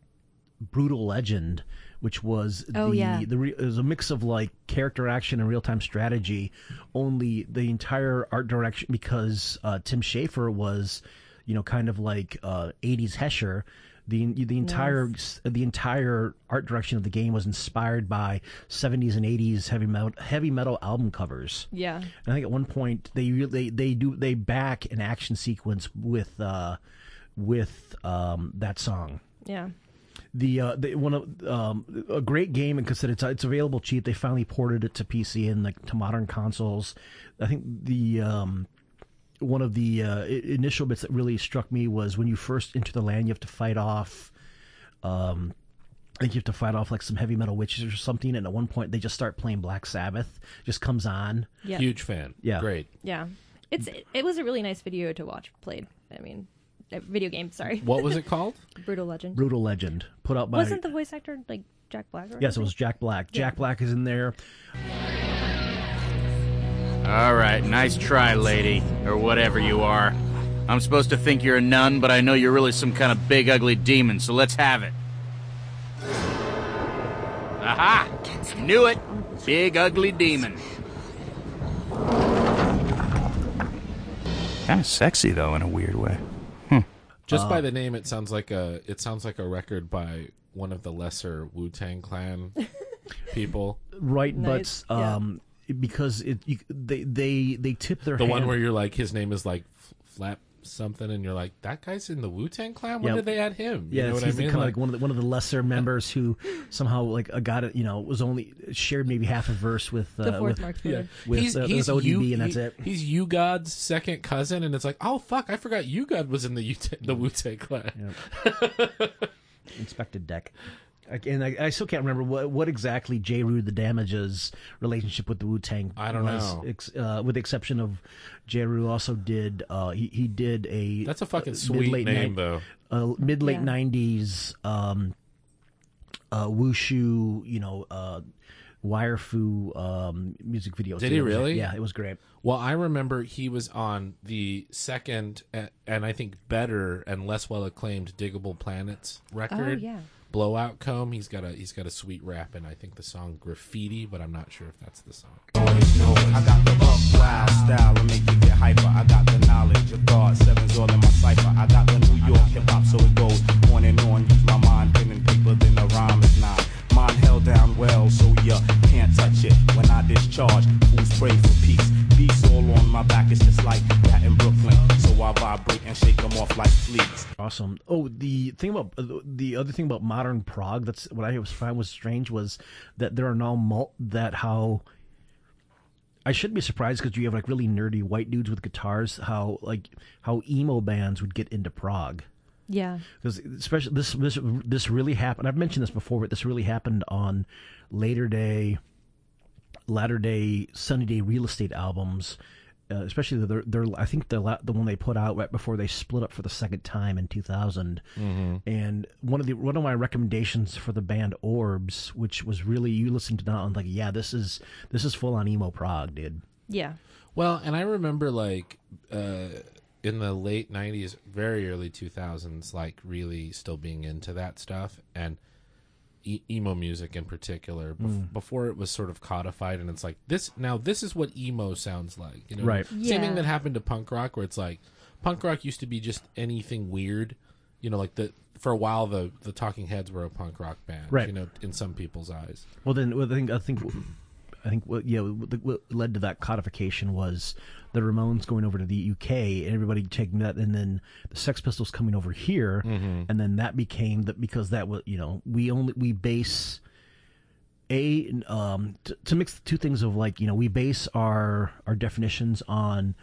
Brutal Legend, which was Oh, the yeah. the re, it was a mix of like character action and real time strategy. Only the entire art direction because uh, Tim Schafer was, you know, kind of like uh, '80s Hesher. The, the entire the entire art direction of the game was inspired by 70s and 80s heavy metal heavy metal album covers. Yeah. And I think at one point they they they do they back an action sequence with uh with um that song. Yeah. The uh the, one of um a great game and consider it's it's available cheap. They finally ported it to PC and like to modern consoles. I think the um one of the uh, initial bits that really struck me was when you first enter the land, you have to fight off. Um, I think you have to fight off like some heavy metal witches or something, and at one point they just start playing Black Sabbath. Just comes on. Yeah. Huge fan. Yeah. Great. Yeah. It's it, it was a really nice video to watch played. I mean, uh, video game. Sorry. What was it called? Brutal Legend. Brutal Legend, put out by Wasn't the voice actor like Jack Black? Or yes, it was Jack Black. Jack Black is in there. All right, nice try, lady, or whatever you are. I'm supposed to think you're a nun, but I know you're really some kind of big, ugly demon, so let's have it. Aha! Knew it! Big, ugly demon. Kind of sexy, though, in a weird way. Just Uh, by the name, it sounds like a it sounds like a record by one of the lesser Wu Tang Clan people. Right, Nice, but yeah. um, because it you, they they they tip their The hand. one where you're like, his name is like F- Flap something, and you're like, that guy's in the Wu Tang Clan. When Yeah. did they add him? You yeah, know it's, what I he's mean? kind of Like- like one of the one of the lesser members who somehow like uh, got it. You know, was only shared maybe half a verse with uh, The fourth with, Mark Yeah. Twain. with, uh, with ODB, you- and that's he- it. He's U-God's second cousin, and it's like, oh fuck, I forgot you God was in the Wu the Wu Tang Clan. Inspectah Deck. I- And I, I still can't remember what what exactly Jeru the Damaja's relationship with the Wu Tang. I don't know. Ex, uh, with the exception of J. Rue also did uh, he he did a That's a fucking uh, sweet mid-late name, ni- though. uh, mid late Yeah. nineties um, uh, wushu, you know, uh, wire fu um, music video. Did he really? Yeah, it was great. Well, I remember he was on the second and I think better and less well acclaimed Digable Planets record. Oh, yeah. Blowout Comb. He's got a he's got a sweet rap and I think the song Graffiti, but I'm not sure if that's the song. I got the wild style to make you get hyper. I got the knowledge of God, sevens all in my cipher. I got the New York hip hop, so it goes on and on. Use my mind, pen and paper, then the rhyme is not. Mine held down well, so you can't touch it. When I discharge, fools pray for peace. Beats all on my back, it's just like that in Brooklyn. So I vibrate and shake them off like fleas. Awesome. Oh, the thing about uh, the other thing about modern prog that's what I was found was strange was that there are now mul- that how I shouldn't be surprised because you have like really nerdy white dudes with guitars. How like how emo bands would get into prog. Yeah. because especially this this this really happened. I've mentioned this before, but this really happened on later day, latter day, sunny day real estate albums. Uh, especially the, their, I think the la- the one they put out right before they split up for the second time in 2000. Mhm. And one of the one of my recommendations for the band Orbs, which was really you listen to that and like, yeah, this is this is full on emo prog, dude. Yeah. Well, and I remember like uh, in the late '90s, very early 2000s, like really still being into that stuff and e- emo music in particular. Bef- Mm. Before it was sort of codified, and it's like this now. This is what emo sounds like, you know? Right. Same thing that happened to punk rock, where it's like punk rock used to be just anything weird. You know, like the for a while the the Talking Heads were a punk rock band, Right. You know, in some people's eyes. Well, then well, I think I think I think what yeah what, what led to that codification was the Ramones going over to the UK and everybody taking that, and then the Sex Pistols coming over here, Mhm. and then that became that because that was you know we only we base a um to, to mix the two things of like you know we base our our definitions on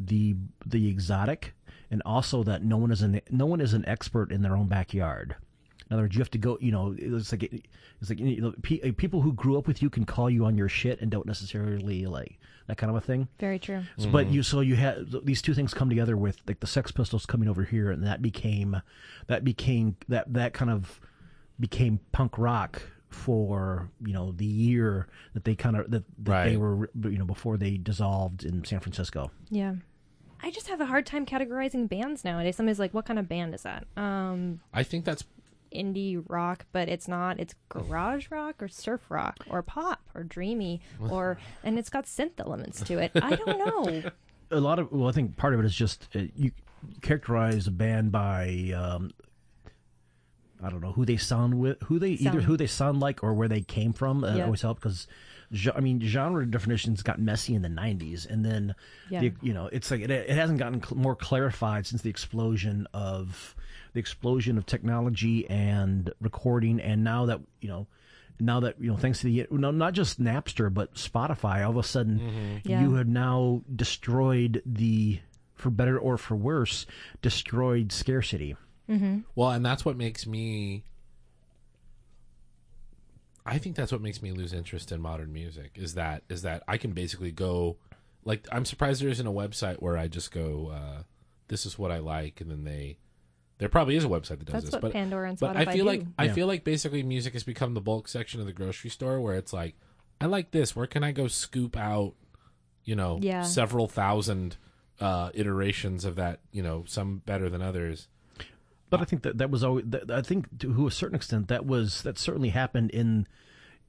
the the exotic and also that no one is an no one is an expert in their own backyard in other words you have to go you know it's like it's like you know, pe- people who grew up with you can call you on your shit and don't necessarily like that kind of a thing Very true. so, but you so you had these two things come together with like the Sex Pistols coming over here, and that became that became that that kind of became punk rock for you know the year that they kind of that, that they were you know before they dissolved in San Francisco. Yeah. I just have a hard time categorizing bands nowadays. Somebody's like, "What kind of band is that?" Um, I think that's indie rock, but it's not. It's garage rock or surf rock or pop or dreamy or, and it's got synth elements to it. I don't know. A lot of well, I think part of it is just uh, you characterize a band by. Um, I don't know who they sound with, who they either who they sound like or where they came from. That Yeah. always help because, I mean, genre definitions got messy in the '90s, and then Yeah. the, you know it's like it, it hasn't gotten cl- more clarified since the explosion of the explosion of technology and recording, and now that you know. Now that you know, thanks to the no, not just Napster but Spotify, all of a sudden mm-hmm. Yeah. you have now destroyed the, for better or for worse, destroyed scarcity. Mm-hmm. Well, and that's what makes me. I think that's what makes me lose interest in modern music. Is that is that I can basically go, like I'm surprised there isn't a website where I just go, uh, this is what I like, and then they. There probably is a website that does That's this, what but Pandora and Spotify but I feel do. like I Yeah. feel like basically music has become the bulk section of the grocery store, where it's like, I like this. Where can I go scoop out, you know, Yeah. several thousand uh, iterations of that? You know, some better than others. But I think that that was always. That, I think to a certain extent that was that certainly happened in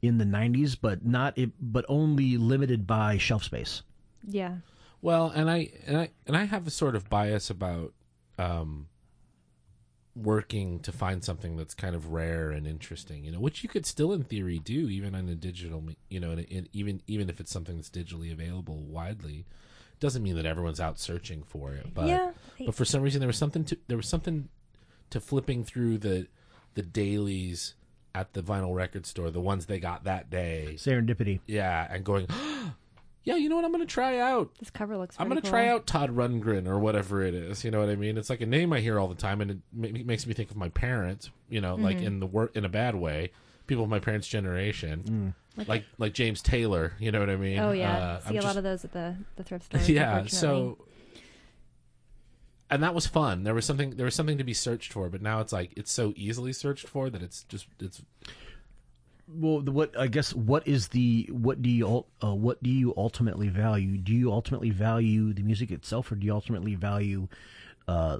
in the '90s, but not it, but only limited by shelf space. Yeah. Well, and I and I and I have a sort of bias about um, working to find something that's kind of rare and interesting, you know, which you could still, in theory, do even on a digital, you know, in, in, even even if it's something that's digitally available widely. Doesn't mean that everyone's out searching for it, but Yeah. but for some reason there was something to there was something to flipping through the the dailies at the vinyl record store, the ones they got that day, Serendipity. yeah, and going, yeah, you know what? I'm going to try out. This cover looks. I'm going going to try out Todd Rundgren or whatever it is. You know what I mean? It's like a name I hear all the time, and it ma- makes me think of my parents. You know, like Mm-hmm. in the wor- in a bad way. People of my parents' generation, Mm. like like James Taylor. You know what I mean? Oh yeah, Uh, see I'm a just- lot of those at the the thrift store. yeah. So, and that was fun. There was something there was something to be searched for, but now it's like it's so easily searched for that it's just it's Well, the, what I guess what is the what do you uh, what do you ultimately value? Do you ultimately value the music itself, or do you ultimately value uh,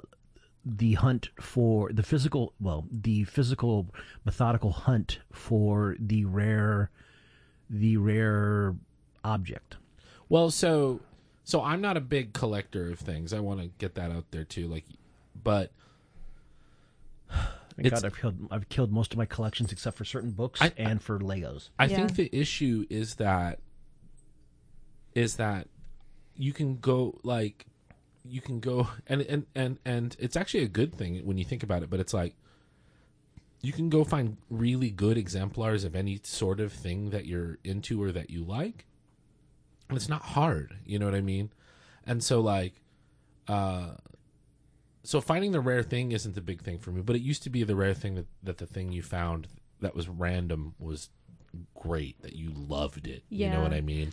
the hunt for the physical? Well, the physical methodical hunt for the rare, the rare object. Well, so so I'm not a big collector of things. I want to get that out there too. Like, but Thank God, I've killed I've killed most of my collections except for certain books I- and for Legos. I Yeah. think the issue is that is that you can go like you can go and and and and it's actually a good thing when you think about it but it's like you can go find really good exemplars of any sort of thing that you're into or that you like and it's not hard you know what i mean and so like uh so finding the rare thing isn't the big thing for me but it used to be the rare thing that, that the thing you found that was random was great that you loved it yeah. you know what i mean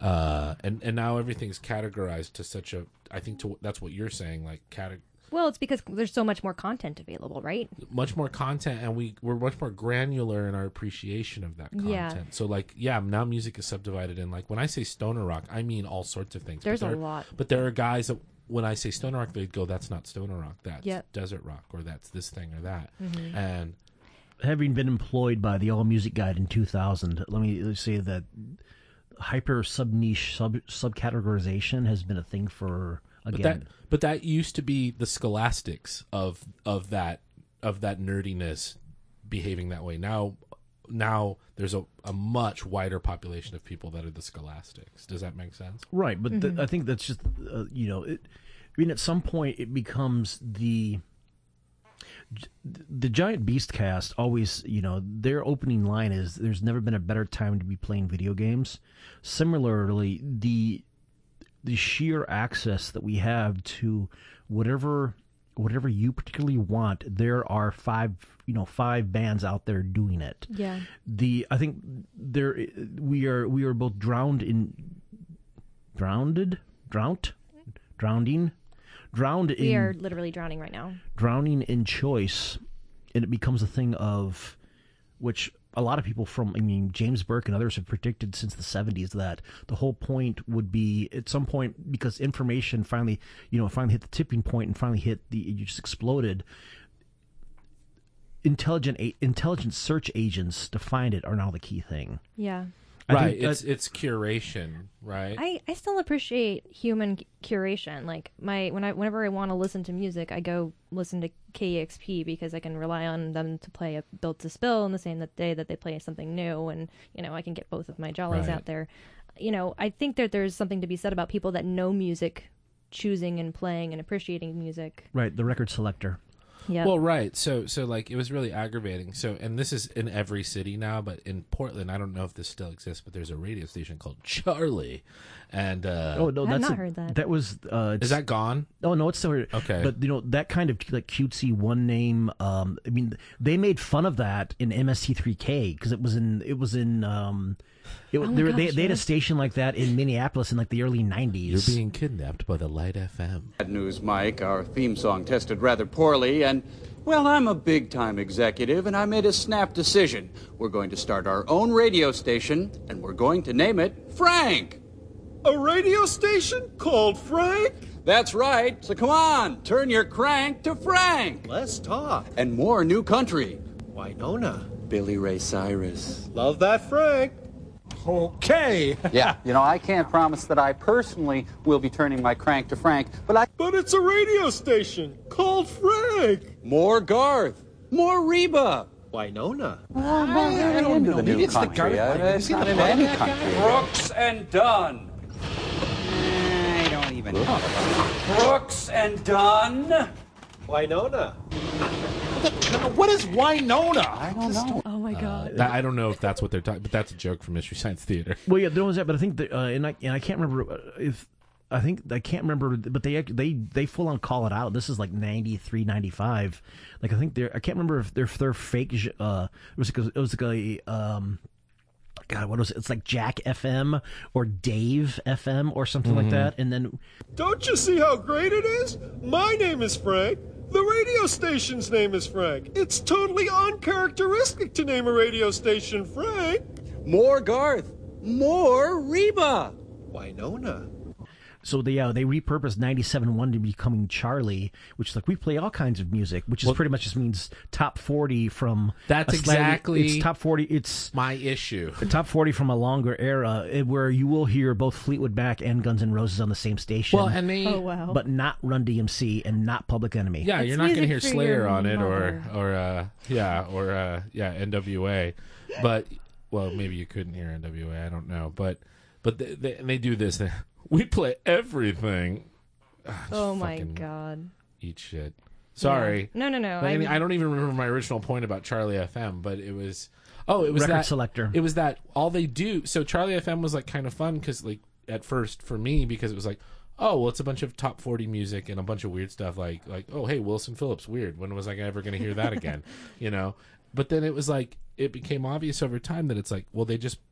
uh and and now everything's categorized to such a i think to that's what you're saying like cate- Well, it's because there's so much more content available, right? much more content and we we're much more granular in our appreciation of that content Yeah. so like yeah now music is subdivided in like when i say stoner rock i mean all sorts of things but There's a there- lot. but there are guys that when i say stoner rock they go that's not stoner rock that's Yep. desert rock or that's this thing or that Mm-hmm. and having been employed by the All Music Guide in 2000, let me say that hyper sub niche sub subcategorization has been a thing for but that but that used to be the scholastics of of that of that nerdiness behaving that way. Now now there's a, a much wider population of people that are the scholastics. Does that make sense? Right, but th- I think that's just uh, you know, it, I mean, at some point it becomes the the giant beast cast always you know their opening line is there's never been a better time to be playing video games. Similarly the the sheer access that we have to whatever whatever you particularly want there are five you know five bands out there doing it Yeah. the i think there we are we are both drowned in drowned drowned drowning drowned in We are literally drowning right now. drowning in choice and it becomes a thing of which a lot of people from i mean james burke and others have predicted since the 70s that the whole point would be at some point because information finally you know finally hit the tipping point and finally hit the it just exploded intelligent intelligent search agents to find it are now the key thing Yeah. I right think that- it's it's curation right I, I still appreciate human c- curation. Like my when I whenever I want to listen to music, I go listen to KEXP because I can rely on them to play a built to spill in the same that day that they play something new, and you know I can get both of my jollies Right. out there. You know, I think that there's something to be said about people that know music, choosing and playing and appreciating music. right the record selector Yeah. Well, right. So, so like it was really aggravating. So, and this is in every city now, but in Portland, I don't know if this still exists, but there's a radio station called Charlie, and uh, oh no I've that's not a- heard that. that was uh is that gone? Oh no, it's still here. Okay. but you know that kind of like cutesy one name. Um, I mean, they made fun of that in MST3K because it was in it was in um, it, Oh my they, they gosh, they had a station like that in Minneapolis in like the early 90s. You're '90s. being kidnapped by the Light FM. Bad news, Mike. Our theme song tested rather poorly, and, well, I'm a big time executive, and I made a snap decision. We're going to start our own radio station, and we're going to name it Frank. A radio station called Frank? That's right. So come on, turn your crank to Frank. Let's talk. And more new country. Wynonna. Billy Ray Cyrus. Love that Frank. Okay. Yeah, you know, I can't promise that I personally will be turning my crank to Frank, but I. But it's a radio station called Frank. More Garth. More Reba. Wynonna. I don't know. Maybe it's the country. Garth- Uh, It's not the in any country. Brooks and Dunn. I don't even know. Brooks and Dunn. Wynonna. What is Wynonna? I don't know. oh my god. That, I don't know if that's what they're talking, but that's a joke from Mystery Science Theater. Well, yeah, there was that, but I think that, uh, and I and I can't remember uh, if. I think I can't remember, but they they they full on call it out. This is like 93, 95. Like I think they're I can't remember if they're if they're fake. Uh, it was like a, it was like a um, God, what was it? It's like Jack FM or Dave FM or something like that. And then Don't you see how great it is? My name is Frank, The radio station's name is Frank. It's totally uncharacteristic to name a radio station Frank. More Garth. More Reba. Wynonna. So they uh, they repurposed 97.1 to becoming Charlie, which is like we play all kinds of music, which is pretty much just means top 40 from. That's a slightly- exactly It's top 40. It's my issue. the top 40 from a longer era eh, where you will hear both Fleetwood Mac and Guns N' Roses on the same station. Well, and they- Oh, wow. But not Run DMC and not Public Enemy. Yeah, you're not going to hear Slayer on it, or or uh, yeah, or uh, yeah, NWA. But well, maybe you couldn't hear NWA. I don't know, but but they, they, they do this. We play everything. Just Oh my god. Eat shit. Sorry. No, no, no, But I, mean, I'm- I don't even remember my original point about Charlie FM, but it was oh, it was Record that selector. It was that all they do. So Charlie FM was like kind of fun because like at first for me because it was like oh well it's a bunch of top 40 music and a bunch of weird stuff like like oh hey wilson phillips weird when was i ever going to hear that again you know but then it was like it became obvious over time that it's like well they just b-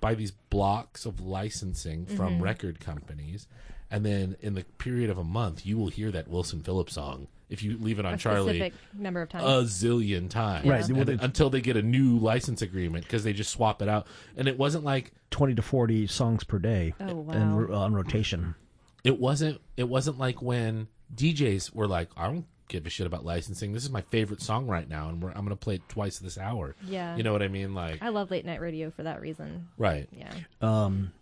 buy these blocks of licensing from Mhm. record companies and then in the period of a month you will hear that wilson phillips song if you leave it on A charlie number of times. a zillion times Right, well, they- until they get a new license agreement because they just swap it out and it wasn't like 20 to 40 songs per day Oh, and wow. ro- on rotation. it wasn't it wasn't like when DJs were like, I don't give a shit about licensing. This is my favorite song right now, and we're, I'm going to play it twice this hour. Yeah. you know what I mean? Like, I love late night radio for that reason. right? Yeah. Um,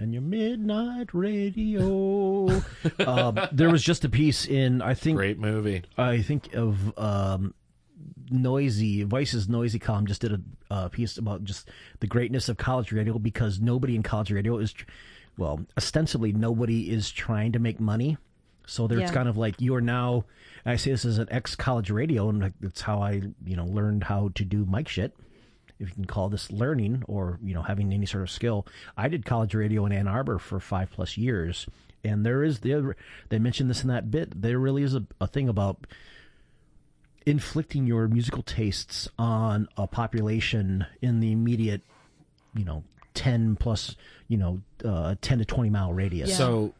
and your midnight radio. um, there was just a piece in I think great movie. I think of um, Noisey Vice's Noisey column just did a uh, piece about just the greatness of college radio because nobody in college radio is, tr- well, ostensibly nobody is trying to make money. So there's Yeah. kind of like you are now. I say this as an ex college radio, and like, that's how I you know learned how to do mic shit if you can call this learning or you know having any sort of skill. I did college radio in Ann Arbor for five plus years, and there is the they mentioned this in that bit. There really is a, a thing about inflicting your musical tastes on a population in the immediate, you know, ten plus, you know, uh, ten to twenty mile radius. So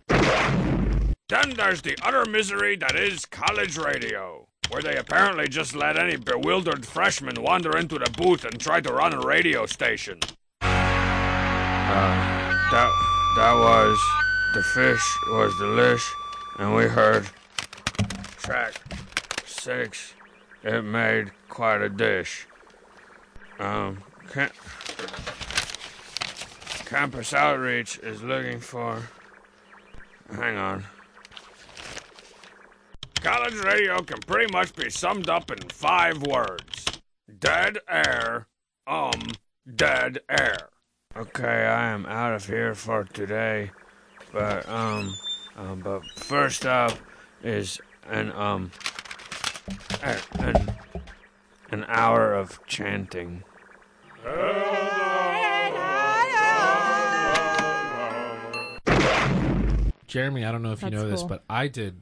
Then there's the utter misery that is college radio, where they apparently just let any bewildered freshman wander into the booth and try to run a radio station. Uh, that that was the fish was delish, and we heard track six. It made quite a dish. Um, can Campus Outreach is looking for. Hang on. College radio can pretty much be summed up in five words dead air, um, dead air. Okay, I am out of here for today, but, um, um but first up is an, um, an, an hour of chanting. Jeremy, I don't know if you That's know this, cool. but I did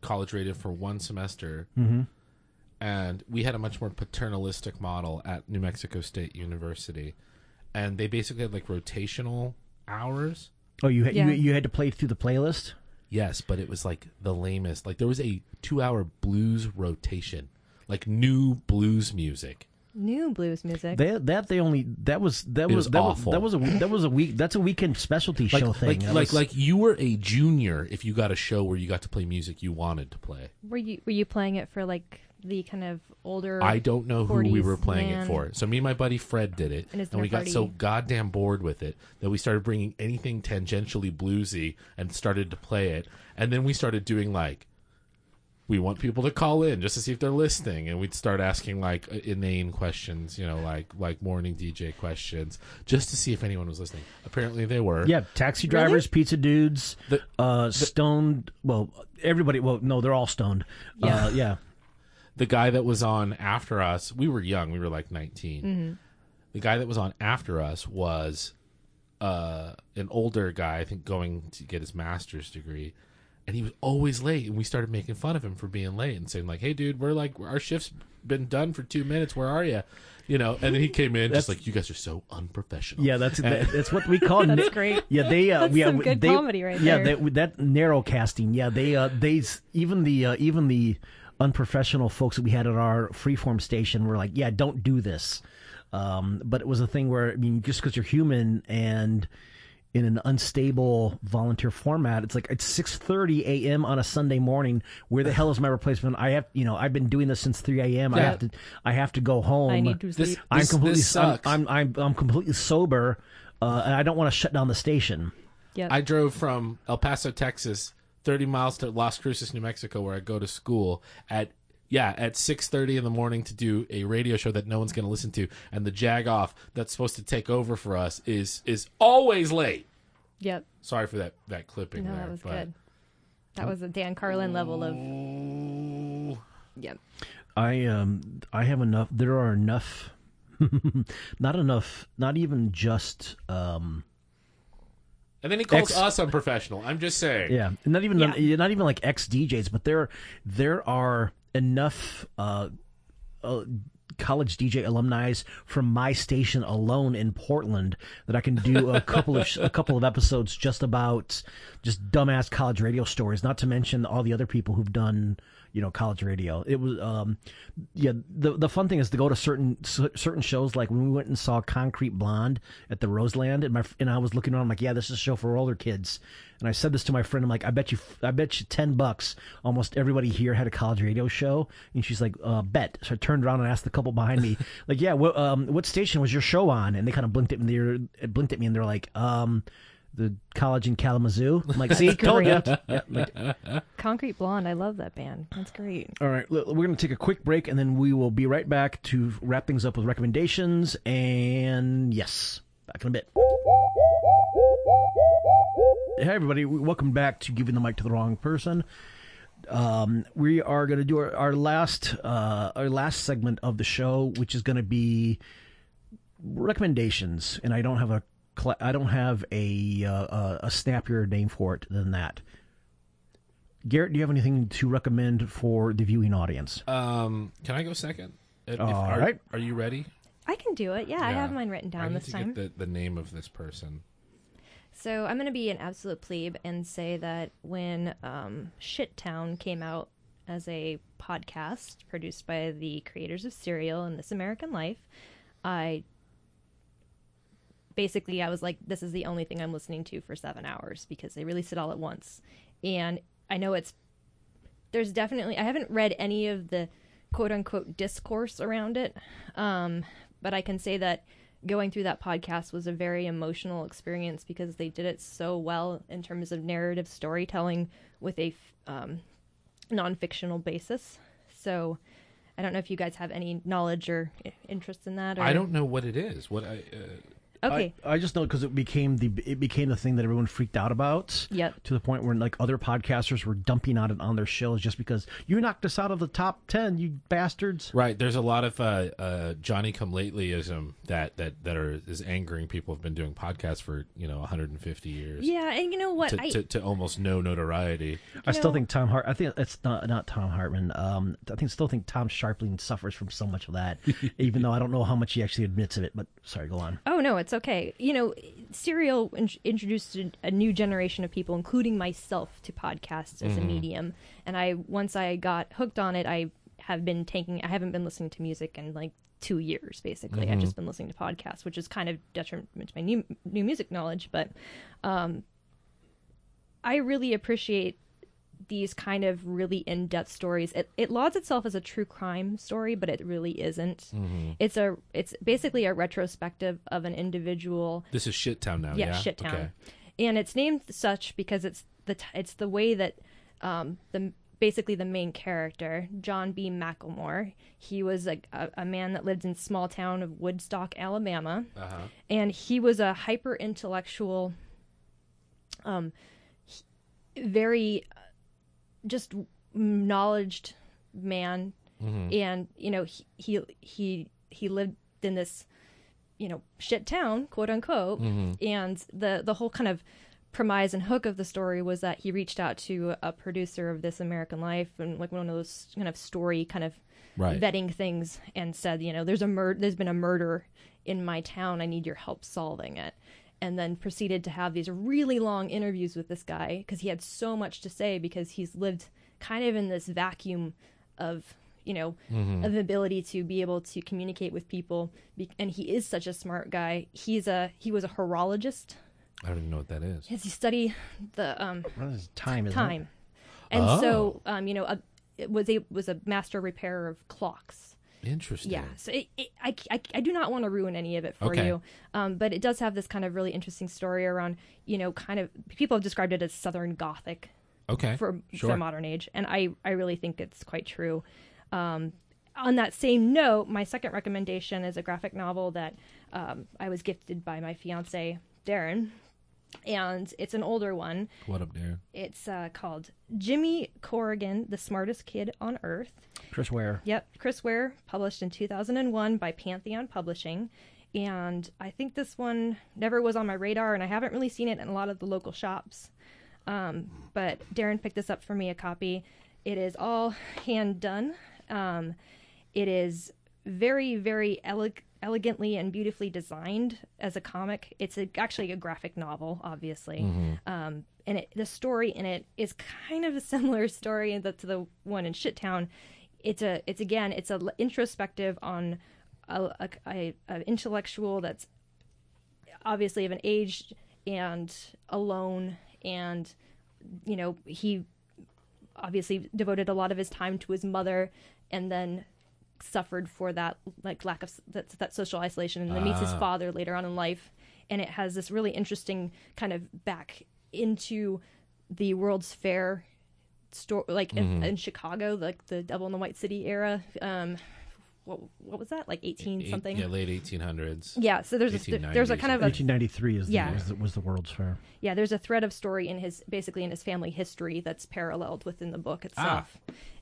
college radio for one semester, Mhm. and we had a much more paternalistic model at New Mexico State University, and they basically had like rotational hours. Oh, you had Yeah. you, you had to play through the playlist. Yes, but it was like the lamest. Like there was a two-hour blues rotation, like new blues music. New blues music. That that they only that was that was, was that awful. was that was a that was a week that's a weekend specialty Like, show thing. like, That like, was- like you were a junior if you got a show where you got to play music you wanted to play. Were you were you playing it for like the kind of older? I don't know who we were playing man? it for. So me and my buddy Fred did it, And and we dinner got so goddamn bored with it that we started bringing anything tangentially bluesy and started to play it. And then we started doing like, we want people to call in just to see if they're listening, and we'd start asking like inane questions, you know, like like morning DJ questions, just to see if anyone was listening. Apparently they were. yeah, taxi drivers, pizza dudes, The- uh, stoned. Well, everybody. Well, no, they're all stoned. Yeah. uh, yeah. the guy that was on after us, we were young, we were like 19. Mhm. The guy that was on after us was uh, an older guy, I think going to get his master's degree. And he was always late. And we started making fun of him for being late and saying like, "Hey, dude, we're like our shift's been done for two minutes. Where are you?" You know. And then he came in just like, "You guys are so unprofessional." Yeah, that's And- that's what we call. That's na- great. Yeah, they uh, That's yeah, some good they, comedy right yeah, there. that that narrow casting. Yeah, they uh, they even the uh, even the unprofessional folks that we had at our freeform station were like, yeah, don't do this. Um, but it was a thing where I mean, just because you're human and in an unstable volunteer format, it's like it's six thirty a.m. on a Sunday morning. Where the hell is my replacement? I have, you know, I've been doing this since three a.m. I have to, I have to go home. I need to This- sleep. I'm this- completely, this I'm, sucks. I'm, I'm, I'm completely sober, uh, and I don't want to shut down the station. Yep. I drove from El Paso, Texas, 30 miles to Las Cruces, New Mexico, where I go to school at yeah at 6:30 in the morning to do a radio show that no one's going to listen to, and the jag off that's supposed to take over for us is is always late. Yep. Sorry for that that clipping No, there, that was but good. That was a Dan Carlin level of. Yep. I um I have enough. There are enough. not enough. Not even just um. and then he calls Ex- us unprofessional. I'm just saying. Yeah, not even Yeah. not even like ex DJs, but there there are enough uh, uh, college DJ alumni from my station alone in Portland that I can do a couple of a couple of episodes just about just dumbass college radio stories. Not to mention all the other people who've done you know college radio. It was um yeah the the fun thing is to go to certain cer- certain shows like when we went and saw Concrete Blonde at the Roseland and my and I was looking around I'm like yeah this is a show for older kids and I said this to my friend I'm like I bet you I bet you 10 bucks almost everybody here had a college radio show and she's like uh bet so I turned around and asked the couple behind me like yeah what um what station was your show on and they kind of blinked at me they blinked at me and they're like um the college in Kalamazoo I'm like see told you yeah, like, Concrete Blonde. I love that band. That's great. All right, we're going to take a quick break and then we will be right back to wrap things up with recommendations. And yes, back in a bit. Hey, everybody, welcome back to Giving the Mic to the Wrong Person. Um, we are going to do our, our last uh, our last segment of the show, which is going to be recommendations, and I don't have a cla I don't have a uh, a, a snappier name for it than that. Garrett, do you have anything to recommend for the viewing audience? Um, can I go second? If- All are, right. Are you ready? I can do it. Yeah, I have mine written down I down need this to time. Get the, the name of this person. So I'm going to be an absolute plebe and say that when um, Shit Town came out as a podcast produced by the creators of Serial and This American Life, I basically I was like, this is the only thing I'm listening to for seven hours because they released it all at once, and I know it's there's definitely I haven't read any of the quote unquote discourse around it, um, but I can say that going through that podcast was a very emotional experience because they did it so well in terms of narrative storytelling with a f- um, non-fictional basis. So I don't know if you guys have any knowledge or interest in that. Or... I don't know what it is. What I. Uh, Okay. I, I just know because it became the it became the thing that everyone freaked out about. Yep. To the point where like other podcasters were dumping on it on their shows just because you knocked us out of the top ten, you bastards. Right. There's a lot of uh, uh, Johnny Come Latelyism that that that are is angering people who've been doing podcasts for you know 150 years. Yeah, and you know what? To, I to, to almost no notoriety. I still know- think Tom Hart. I think it's not not Tom Hartman. Um, I think still think Tom Scharpling suffers from so much of that, even though I don't know how much he actually admits of it. But sorry, go on. Oh no, it's okay. You know, Serial in- introduced a, new generation of people, including myself, to podcasts as a Mhm. medium. And I once I got hooked on it, I have been taking. I haven't been listening to music in like two years, basically. I've Mhm. just been listening to podcasts, which is kind of detriment to my new new music knowledge. But um, I really appreciate these kind of really in-depth stories. It it lauds itself as a true crime story, but it really isn't. Mhm. It's a it's basically a retrospective of an individual. This is Shit Town now. Yeah. yeah, shit town, Okay. and it's named such because it's the t- it's the way that um, the basically the main character John B. McLemore. He was a, a, a man that lived in small town of Woodstock, Alabama, Uh-huh. and he was a hyper intellectual, um, very just knowledged man, Mhm. and you know he he he he lived in this you know shit town quote unquote Mhm. and the the whole kind of premise and hook of the story was that he reached out to a producer of This American Life and like one of those kind of story kind of Right. vetting things and said, you know, there's a mur- there's been a murder in my town. I need your help solving it. And then proceeded to have these really long interviews with this guy because he had so much to say because he's lived kind of in this vacuum of you know Mhm. of ability to be able to communicate with people be- and he is such a smart guy he's a he was a horologist I don't even know what that is. Yes, you study the um What is time, isn't it? time, and Oh. so um you know a, it was a was a master repairer of clocks. Interesting. Yeah, so it, it, I, I, I do not want to ruin any of it for Okay. you, um, but it does have this kind of really interesting story around you know kind of people have described it as Southern Gothic. Okay, For sure. for modern age, and I I really think it's quite true. Um, on that same note, my second recommendation is a graphic novel that um, I was gifted by my fiance Darren, and it's an older one. What up, Darren? It's uh, called Jimmy Corrigan, the Smartest Kid on Earth. Chris Ware. Yep, Chris Ware, published in 2001 by Pantheon Publishing. And I think this one never was on my radar, and I haven't really seen it in a lot of the local shops. Um, but Darren picked this up for me a copy. It is all hand done. Um, it is very, very eleg- elegantly and beautifully designed as a comic. It's a, actually a graphic novel, obviously. Mhm. Um, and it, the story in it is kind of a similar story to the one in Shittown. It's a, it's again, it's a l- introspective on a, a, a, a intellectual that's obviously of an age and alone and you know he obviously devoted a lot of his time to his mother and then suffered for that like lack of that, that social isolation and then meets his Ah. father later on in life and it has this really interesting kind of back into the world's fair store like in, Mhm. in chicago like the devil in the white city era um what, what was that like 18 something Yeah, late 1800s. yeah so there's a, there's a 1890s, kind of a 1893 is the, yeah was, the, was the World's Fair. yeah there's a thread of story in his basically in his family history that's paralleled within the book itself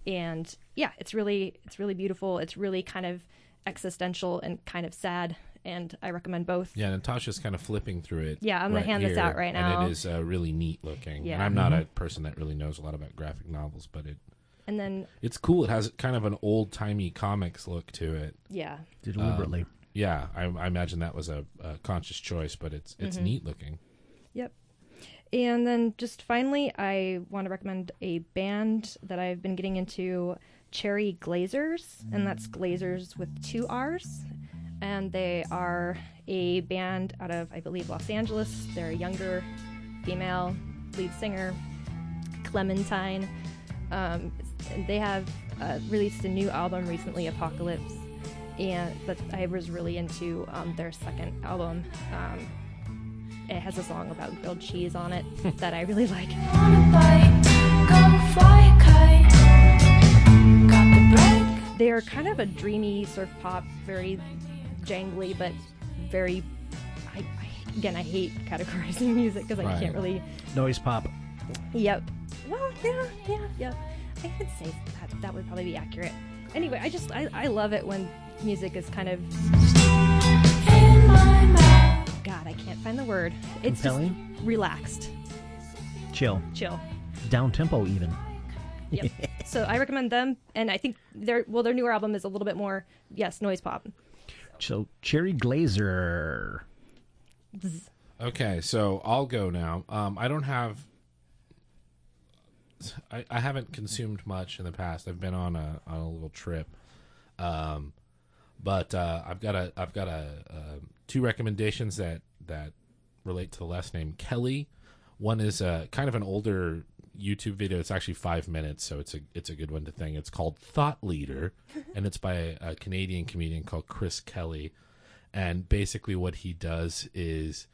and yeah it's really it's really beautiful it's really kind of existential and kind of sad and i recommend both Yeah, Natasha's kind of flipping through it. Yeah, I'm gonna hand this out right now. And it is uh, really neat looking. Yeah. And I'm not Mhm. a person that really knows a lot about graphic novels, but it and then it's cool. It has kind of an old timey comics look to it. Yeah. Deliberately. Um, yeah, I, I imagine that was a, a conscious choice, but it's it's Mhm. neat looking. Yep. And then just finally, I want to recommend a band that I've been getting into, Cherry Glazers, and that's Glazers with two R's. And they are a band out of, I believe, Los Angeles. They're a younger female lead singer, Clementine. Um, and they have uh, released a new album recently, Apocalypse. And but I was really into um, their second album. Um, it has a song about grilled cheese on it that I really like. They are kind of a dreamy surf pop, very jangly, but very. I, I, again, I hate categorizing music because I Right. can't really. Noise pop. Yep. Well, yeah, yeah, yeah. I could say that that would probably be accurate. Anyway, I just I, I love it when music is kind of. God, I can't find the word. It's Compelling? just relaxed, Chill. chill. Down tempo, even. Yep. so I recommend them, and I think their well their newer album is a little bit more yes noise pop. So, Cherry Glazerr. Okay, so I'll go now. Um, I don't have. I, I haven't consumed much in the past. I've been on a on a little trip, um, but uh, I've got a I've got a, uh two recommendations that that relate to the last name Kelly. One is a kind of an older YouTube video. It's actually five minutes, so it's a it's a good one to think. It's called Thought Leader, and it's by a, a Canadian comedian called Chris Kelly. And basically, what he does is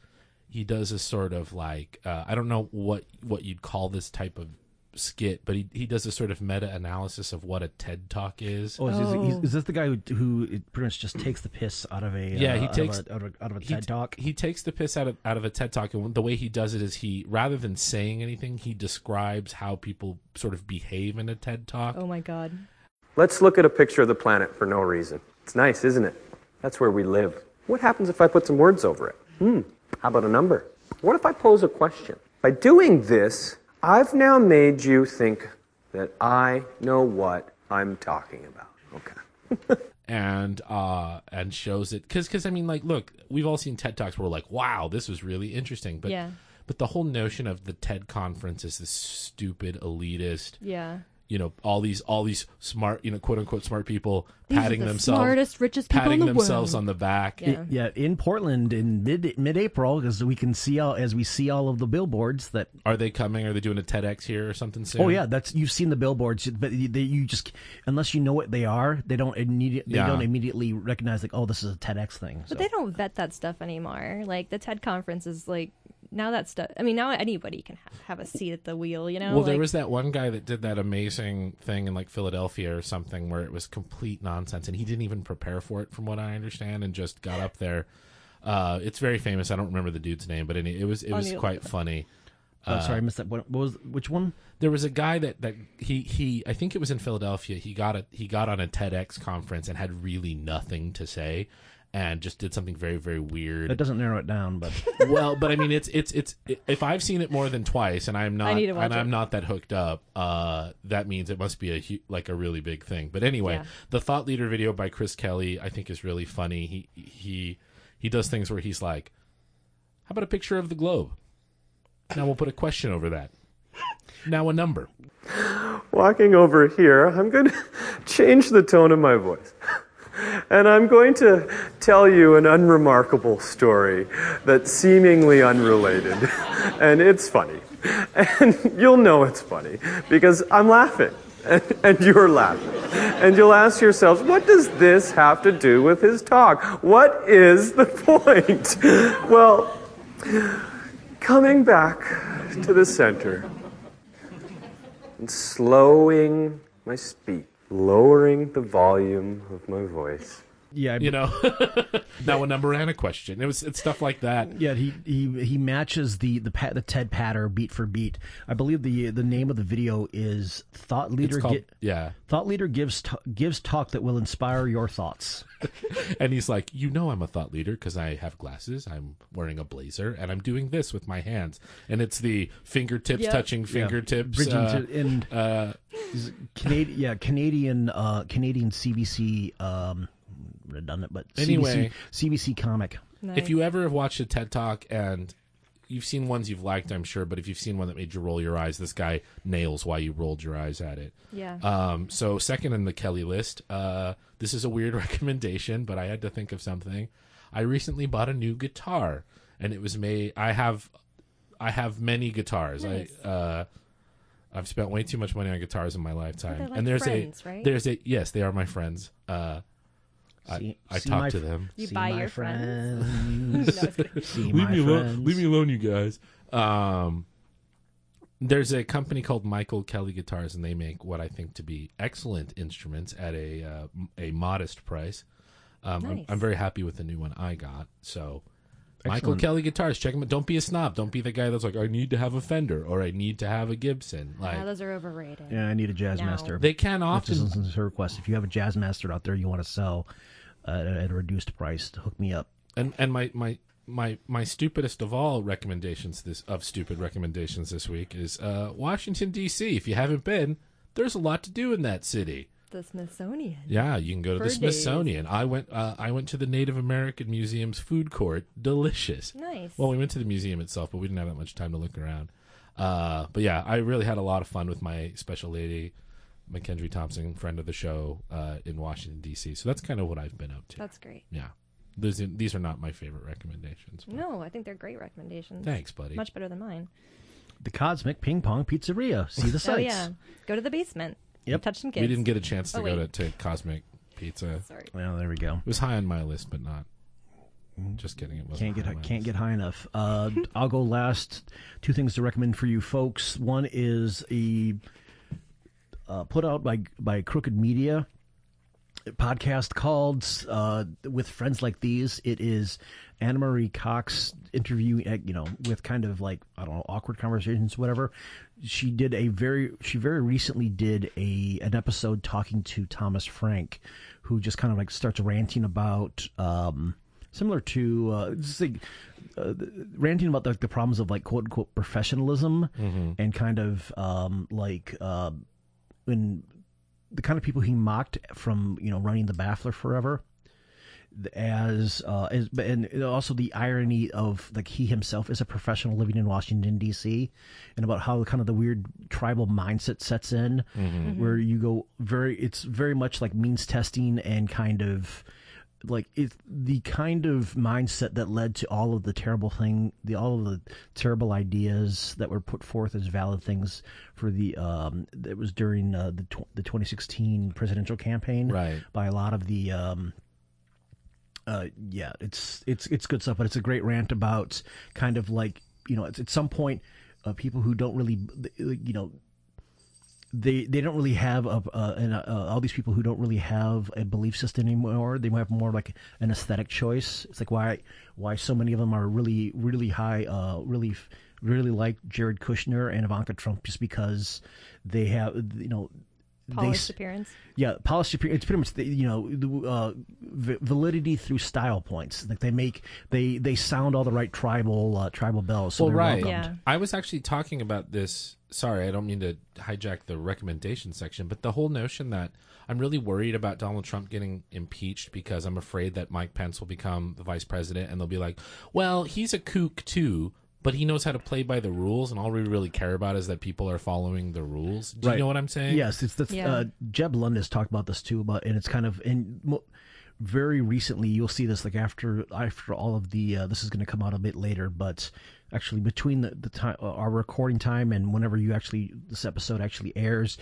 he does a sort of like uh, I don't know what what you'd call this type of skit, but he he does a sort of meta analysis of what a TED Talk is. Oh, is, Is, is this the guy who, who pretty much just takes the piss out of a yeah, uh, he out takes of a, out of, a- out of a TED t- talk? He takes the piss out of out of a TED talk, and the way he does it is he rather than saying anything, he describes how people sort of behave in a TED talk. Oh my god. Let's look at a picture of the planet for no reason. It's nice, isn't it? That's where we live. What happens if I put some words over it? Hmm, how about a number? What if I pose a question? By doing this, I've now made you think that I know what I'm talking about. Okay. and uh and shows it because because I mean like look we've all seen TED talks where we're like wow this was really interesting but Yeah. but the whole notion of the TED conference is this stupid elitist Yeah. You know all these all these smart you know quote unquote smart people These patting the themselves smartest, richest people patting in the themselves world. on the back Yeah. Yeah, in Portland in mid mid April, because we can see all as we see all of the billboards that. are they coming are they doing a TEDx here or something soon Oh yeah, that's you've seen the billboards, but they, you just unless you know what they are, they don't immediate they Yeah. don't immediately recognize like oh this is a TEDx thing. But they don't vet that stuff anymore. Like the TED conference is like now that stuff. I mean, now anybody can have, have a seat at the wheel. You know. Well, there was that one guy that did that amazing thing in like Philadelphia or something where it was complete nonsense, and he didn't even prepare for it, from what I understand, and just got up there. Uh, it's very famous. I don't remember the dude's name, but any, it was it Oh, was Neil. quite funny. Oh, sorry, I missed that. What, what was which one? There was a guy that that he he I think it was in Philadelphia. He got a he got on a TEDx conference and had really nothing to say, and just did something very very weird. That doesn't narrow it down, but well, but I mean, it's it's it's if I've seen it more than twice, and I'm not need to and I'm it. not that hooked up, uh, that means it must be a hu- like a really big thing. But anyway, Yeah. the thought leader video by Chris Kelly, I think, is really funny. He he he does things where he's like, "How about a picture of the globe?" Now we'll put a question over that. Now a number. Walking over here, I'm going to change the tone of my voice. And I'm going to tell you an unremarkable story that's seemingly unrelated. And it's funny. And you'll know it's funny because I'm laughing. And, you're laughing. And you'll ask yourselves, what does this have to do with his talk? What is the point? Well, coming back to the center and slowing my speed, lowering the volume of my voice. Yeah, You know, now a number and a question. It was it's stuff like that. Yeah, he he he matches the the pat, the Ted Patter beat for beat. I believe the the name of the video is Thought Leader. called- Gi- yeah. Thought Leader gives t- gives talk that will inspire your thoughts. and he's like, "You know, I'm a thought leader because I have glasses. I'm wearing a blazer, and I'm doing this with my hands. And it's the fingertips Yep. touching Yeah. fingertips. Bridging uh, to- and- uh, Canadian, yeah, Canadian, uh, Canadian CBC, um, redundant, but Anyway. CBC, CBC comic. If you ever have watched a TED Talk and you've seen ones you've liked, I'm sure, but if you've seen one that made you roll your eyes, this guy nails why you rolled your eyes at it. Yeah. Um, so second in the Kelly list, uh, this is a weird recommendation, but I had to think of something. I recently bought a new guitar, and it was made. I have, I have many guitars. Nice. I. Uh, I've spent way too much money on guitars in my lifetime. they're like and there's friends, a right? there's a yes, they are my friends. Uh, See- I, I see talk to them. You See buy my your friends? friends. No. See leave my me alone. Leave me alone, you guys. Um, there's a company called Michael Kelly Guitars, and they make what I think to be excellent instruments at a uh, m- a modest price. Um, I'm, I'm very happy with the new one I got. So, Michael Kelly Guitars, check them out. Don't be a snob. Don't be the guy that's like, I need to have a Fender or I need to have a Gibson. Like, those are overrated. Yeah, I need a jazz No. master. They can That's just often- listen to her request. If you have a jazz master out there you want to sell at a reduced price, to hook me up. and and my my my my stupidest of all recommendations this of stupid recommendations this week is uh, Washington D.C. If you haven't been, there's a lot to do in that city. The Smithsonian. Yeah, you can go to the Bird days. Smithsonian. I went. Uh, I went to the Native American Museum's food court. Delicious. Nice. Well, we went to the museum itself, but we didn't have that much time to look around. Uh, but yeah, I really had a lot of fun with my special lady, Mackenzie Thompson, friend of the show, uh, in Washington D.C. So that's kind of what I've been up to. That's great. Yeah, these these are not my favorite recommendations. No, I think they're great recommendations. Thanks, buddy. Much better than mine. The Cosmic Ping Pong Pizzeria. See the sights. Oh yeah, go to the basement. Yep. Touch some kids. We didn't get a chance to Oh, go to, to Cosmic Pizza. Sorry. Well, there we go. It was high on my list, but not. Just kidding. It wasn't Can't get high on can't list. get high enough. Uh, I'll go last. Two things to recommend for you folks. One is a uh, put out by by Crooked Media podcast called uh, "With Friends Like These." It is Ana Marie Cox interviewing, uh, you know, with kind of like I don't know, awkward conversations, whatever. She did a very she very recently did a an episode talking to Thomas Frank, who just kind of like starts ranting about. Um, similar to uh, just like uh, ranting about like the problems of like quote unquote professionalism Mhm. and kind of um, like uh, when the kind of people he mocked from you know running the Baffler forever as uh as but- and also the irony of like he himself is a professional living in Washington D.C. and about how kind of the weird tribal mindset sets in Mhm. where you go very it's very much like means testing and kind of like it's the kind of mindset that led to all of the terrible thing the all of the terrible ideas that were put forth as valid things for the um that was during uh, the tw- the 2016 presidential campaign Right. by a lot of the um uh yeah it's it's it's good stuff but it's a great rant about kind of like you know it's at some point uh, people who don't really you know they they don't really have a uh, uh, all these people who don't really have a belief system anymore. They have more like an aesthetic choice. It's like why why so many of them are really really high, uh, really really like Jared Kushner and Ivanka Trump just because they have you know Polished s- appearance. Yeah, polished appearance. It's pretty much the, you know the, uh, v- validity through style points. Like they make they they sound all the right tribal uh, tribal bells. So well, right. welcomed. I was actually talking about this. Sorry, I don't mean to hijack the recommendation section, but the whole notion that I'm really worried about Donald Trump getting impeached because I'm afraid that Mike Pence will become the vice president and they'll be like, well, he's a kook too, but he knows how to play by the rules, and all we really care about is that people are following the rules. Do you know what I'm saying? Yes, it's that's uh, Jeb Lund has talked about this too about, and it's kind of and mo- very recently you'll see this like after after all of the uh, this is going to come out a bit later, but actually between the the time uh, our recording time and whenever you actually this episode actually airs,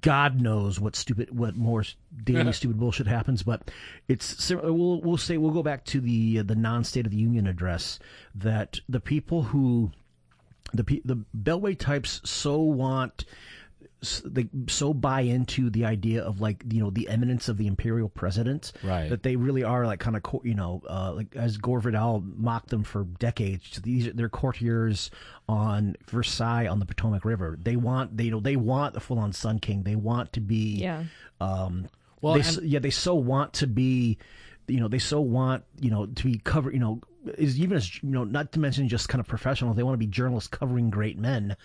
God knows what stupid what more daily stupid bullshit happens, but it's sim- we'll we'll say we'll go back to the the non State of the Union address that the people who the the Beltway types so want they so buy into the idea of like you know the eminence of the imperial president Right. that they really are like kind of co- you know uh, like as Gore Vidal mocked them for decades these they're courtiers on Versailles on the Potomac River they want they you know they want the full on Sun King they want to be Yeah. um Well, they, and- yeah they so want to be you know they so want you know to be covered you know is even as you know not to mention just kind of professional they want to be journalists covering great men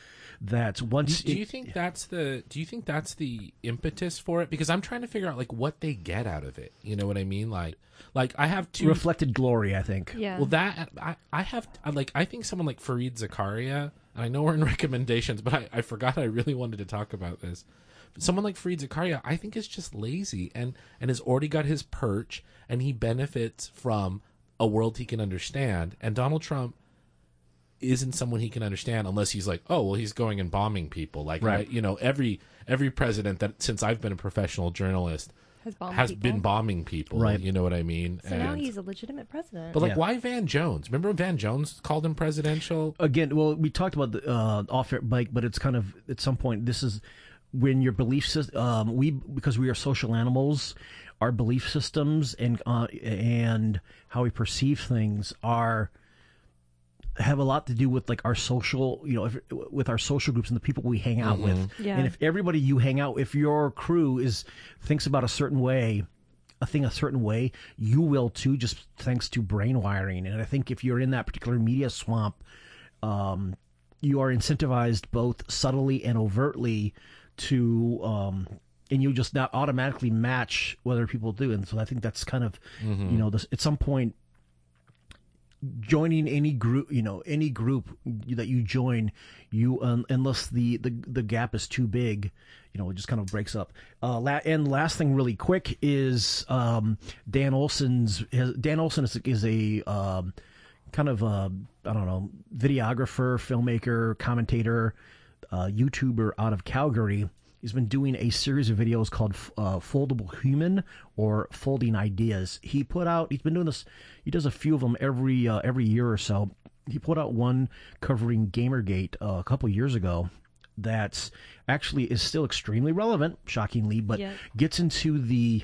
that once Do, do you think that's the do you think that's the impetus for it? Because I'm trying to figure out like what they get out of it. You know what I mean? Like like I have two reflected glory I think Yeah. Well, that I, I have I, like I think someone like Fareed Zakaria, and I know we're in recommendations, but I, I forgot I really wanted to talk about this. Someone like Fareed Zakaria, I think is just lazy and and has already got his perch, and he benefits from a world he can understand. And Donald Trump isn't someone he can understand unless he's like, oh well, he's going and bombing people. Like, Right. You know, every every president that since I've been a professional journalist Has has been bombing people. Right. You know what I mean? So now he's a legitimate president. but like, Yeah. why Van Jones? Remember when Van Jones called him presidential? again, well, we talked about the uh, off air bike, but it's kind of at some point this is when your belief system. Um, we because we are social animals, our belief systems and uh, and how we perceive things are have a lot to do with like our social, you know, if, with our social groups and the people we hang out with. Yeah. And if everybody you hang out, if your crew is thinks about a certain way, a thing a certain way, you will too, just thanks to brain wiring. And I think if you're in that particular media swamp, um, you are incentivized both subtly and overtly to, um, and you just not automatically match what other people do. And so I think that's kind of, you know, this, at some point, joining any group, you know, any group that you join, you um, unless the, the the gap is too big, you know, it just kind of breaks up. Uh, la- and last thing, really quick, is um, Dan Olson's. His, Dan Olson is, is a um, kind of a I don't know videographer, filmmaker, commentator, uh, YouTuber out of Calgary. He's been doing a series of videos called uh, "Foldable Human" or "Folding Ideas." He put out. He's been doing this. He does a few of them every uh, every year or so. He put out one covering GamerGate uh, a couple years ago. That's actually is still extremely relevant, shockingly, but Yeah. gets into the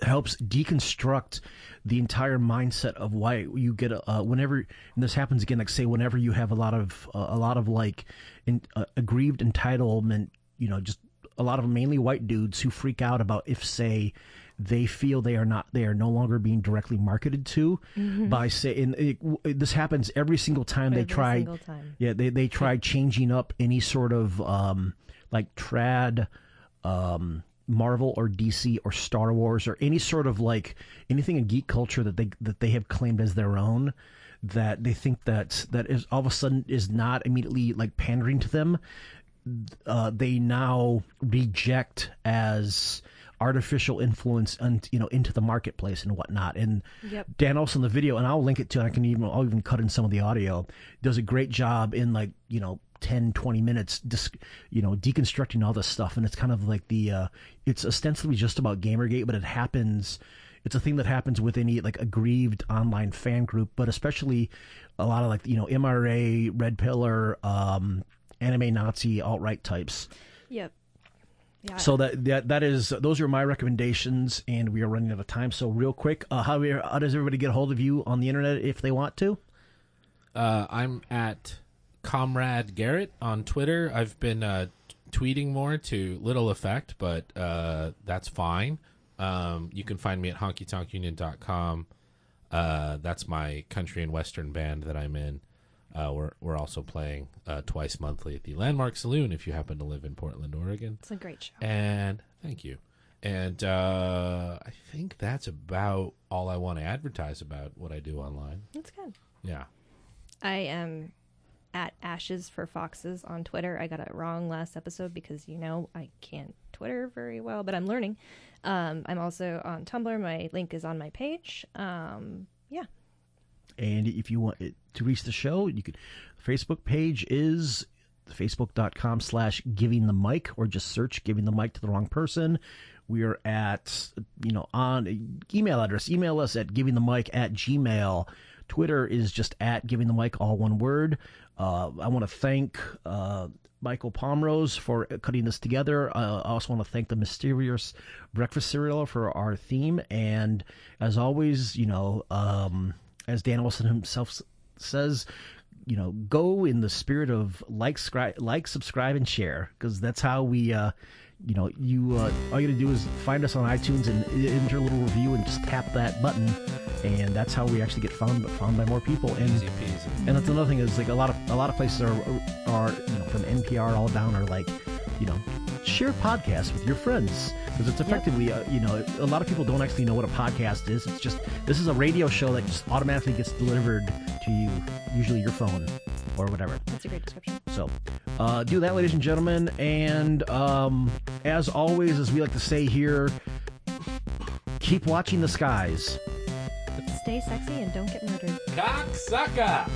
helps deconstruct the entire mindset of why you get a, uh, whenever and this happens again like say whenever you have a lot of uh, a lot of like in, uh, aggrieved entitlement you know just a lot of mainly white dudes who freak out about if say they feel they are not they are no longer being directly marketed to Mhm. by saying it, it, this happens every single time they try single time. yeah they they try changing up any sort of um like trad um Marvel or DC or Star Wars or any sort of like anything in geek culture that they that they have claimed as their own that they think that that is all of a sudden is not immediately like pandering to them uh, they now reject as artificial influence and you know into the marketplace and whatnot. And Yep. Dan also in the video and I'll link it to I can even I'll even cut in some of the audio does a great job in like you know 10 20 minutes dis, you know deconstructing all this stuff. And it's kind of like the uh, it's ostensibly just about gamergate but it happens it's a thing that happens with any like aggrieved online fan group. But especially a lot of like you know MRA red pillar um anime Nazi alt right types Yep. Yeah. so that, that that is those are my recommendations, and we are running out of time. So real quick, uh, how, how does everybody get a hold of you on the internet if they want to? Uh, I'm at Comrade Garrett on Twitter. I've been uh, tweeting more to little effect, but uh, that's fine. Um, you can find me at honkytonkunion.com. Uh, that's my country and western band that I'm in. Uh, we're we're also playing uh, twice monthly at the Landmark Saloon if you happen to live in Portland, Oregon. It's a great show. And thank you. And uh, I think that's about all I want to advertise about what I do online. That's good. Yeah. I am at Ashes for Foxes on Twitter. I got it wrong last episode because you know I can't Twitter very well, but I'm learning. Um, I'm also on Tumblr. My link is on my page. Um, yeah. And if you want to reach the show, you could. Facebook page is facebook.com slash giving the mic or just search giving the mic to the wrong person. We are at, you know, on email address. Email us at giving the mic at gmail. Twitter is just at giving the mic, all one word. Uh, I want to thank uh, Michael Pomrose for cutting this together. Uh, I also want to thank the mysterious breakfast cereal for our theme. And as always, you know, um, as Dan Wilson himself says, you know, go in the spirit of like, scri- like, subscribe, and share because that's how we, uh, you know, you uh, all you gotta do is find us on iTunes and enter a little review and just tap that button, and that's how we actually get found found by more people. And and that's another thing is like a lot of a lot of places are are you know from NPR all down are like, you know, share podcasts with your friends because it's effectively uh, you know a lot of people don't actually know what a podcast is. It's just this is a radio show that just automatically gets delivered to you, usually your phone or whatever. That's a great description. So, uh, do that, ladies and gentlemen. And um, as always, as we like to say here, keep watching the skies. Stay sexy and don't get murdered. Cocksucker!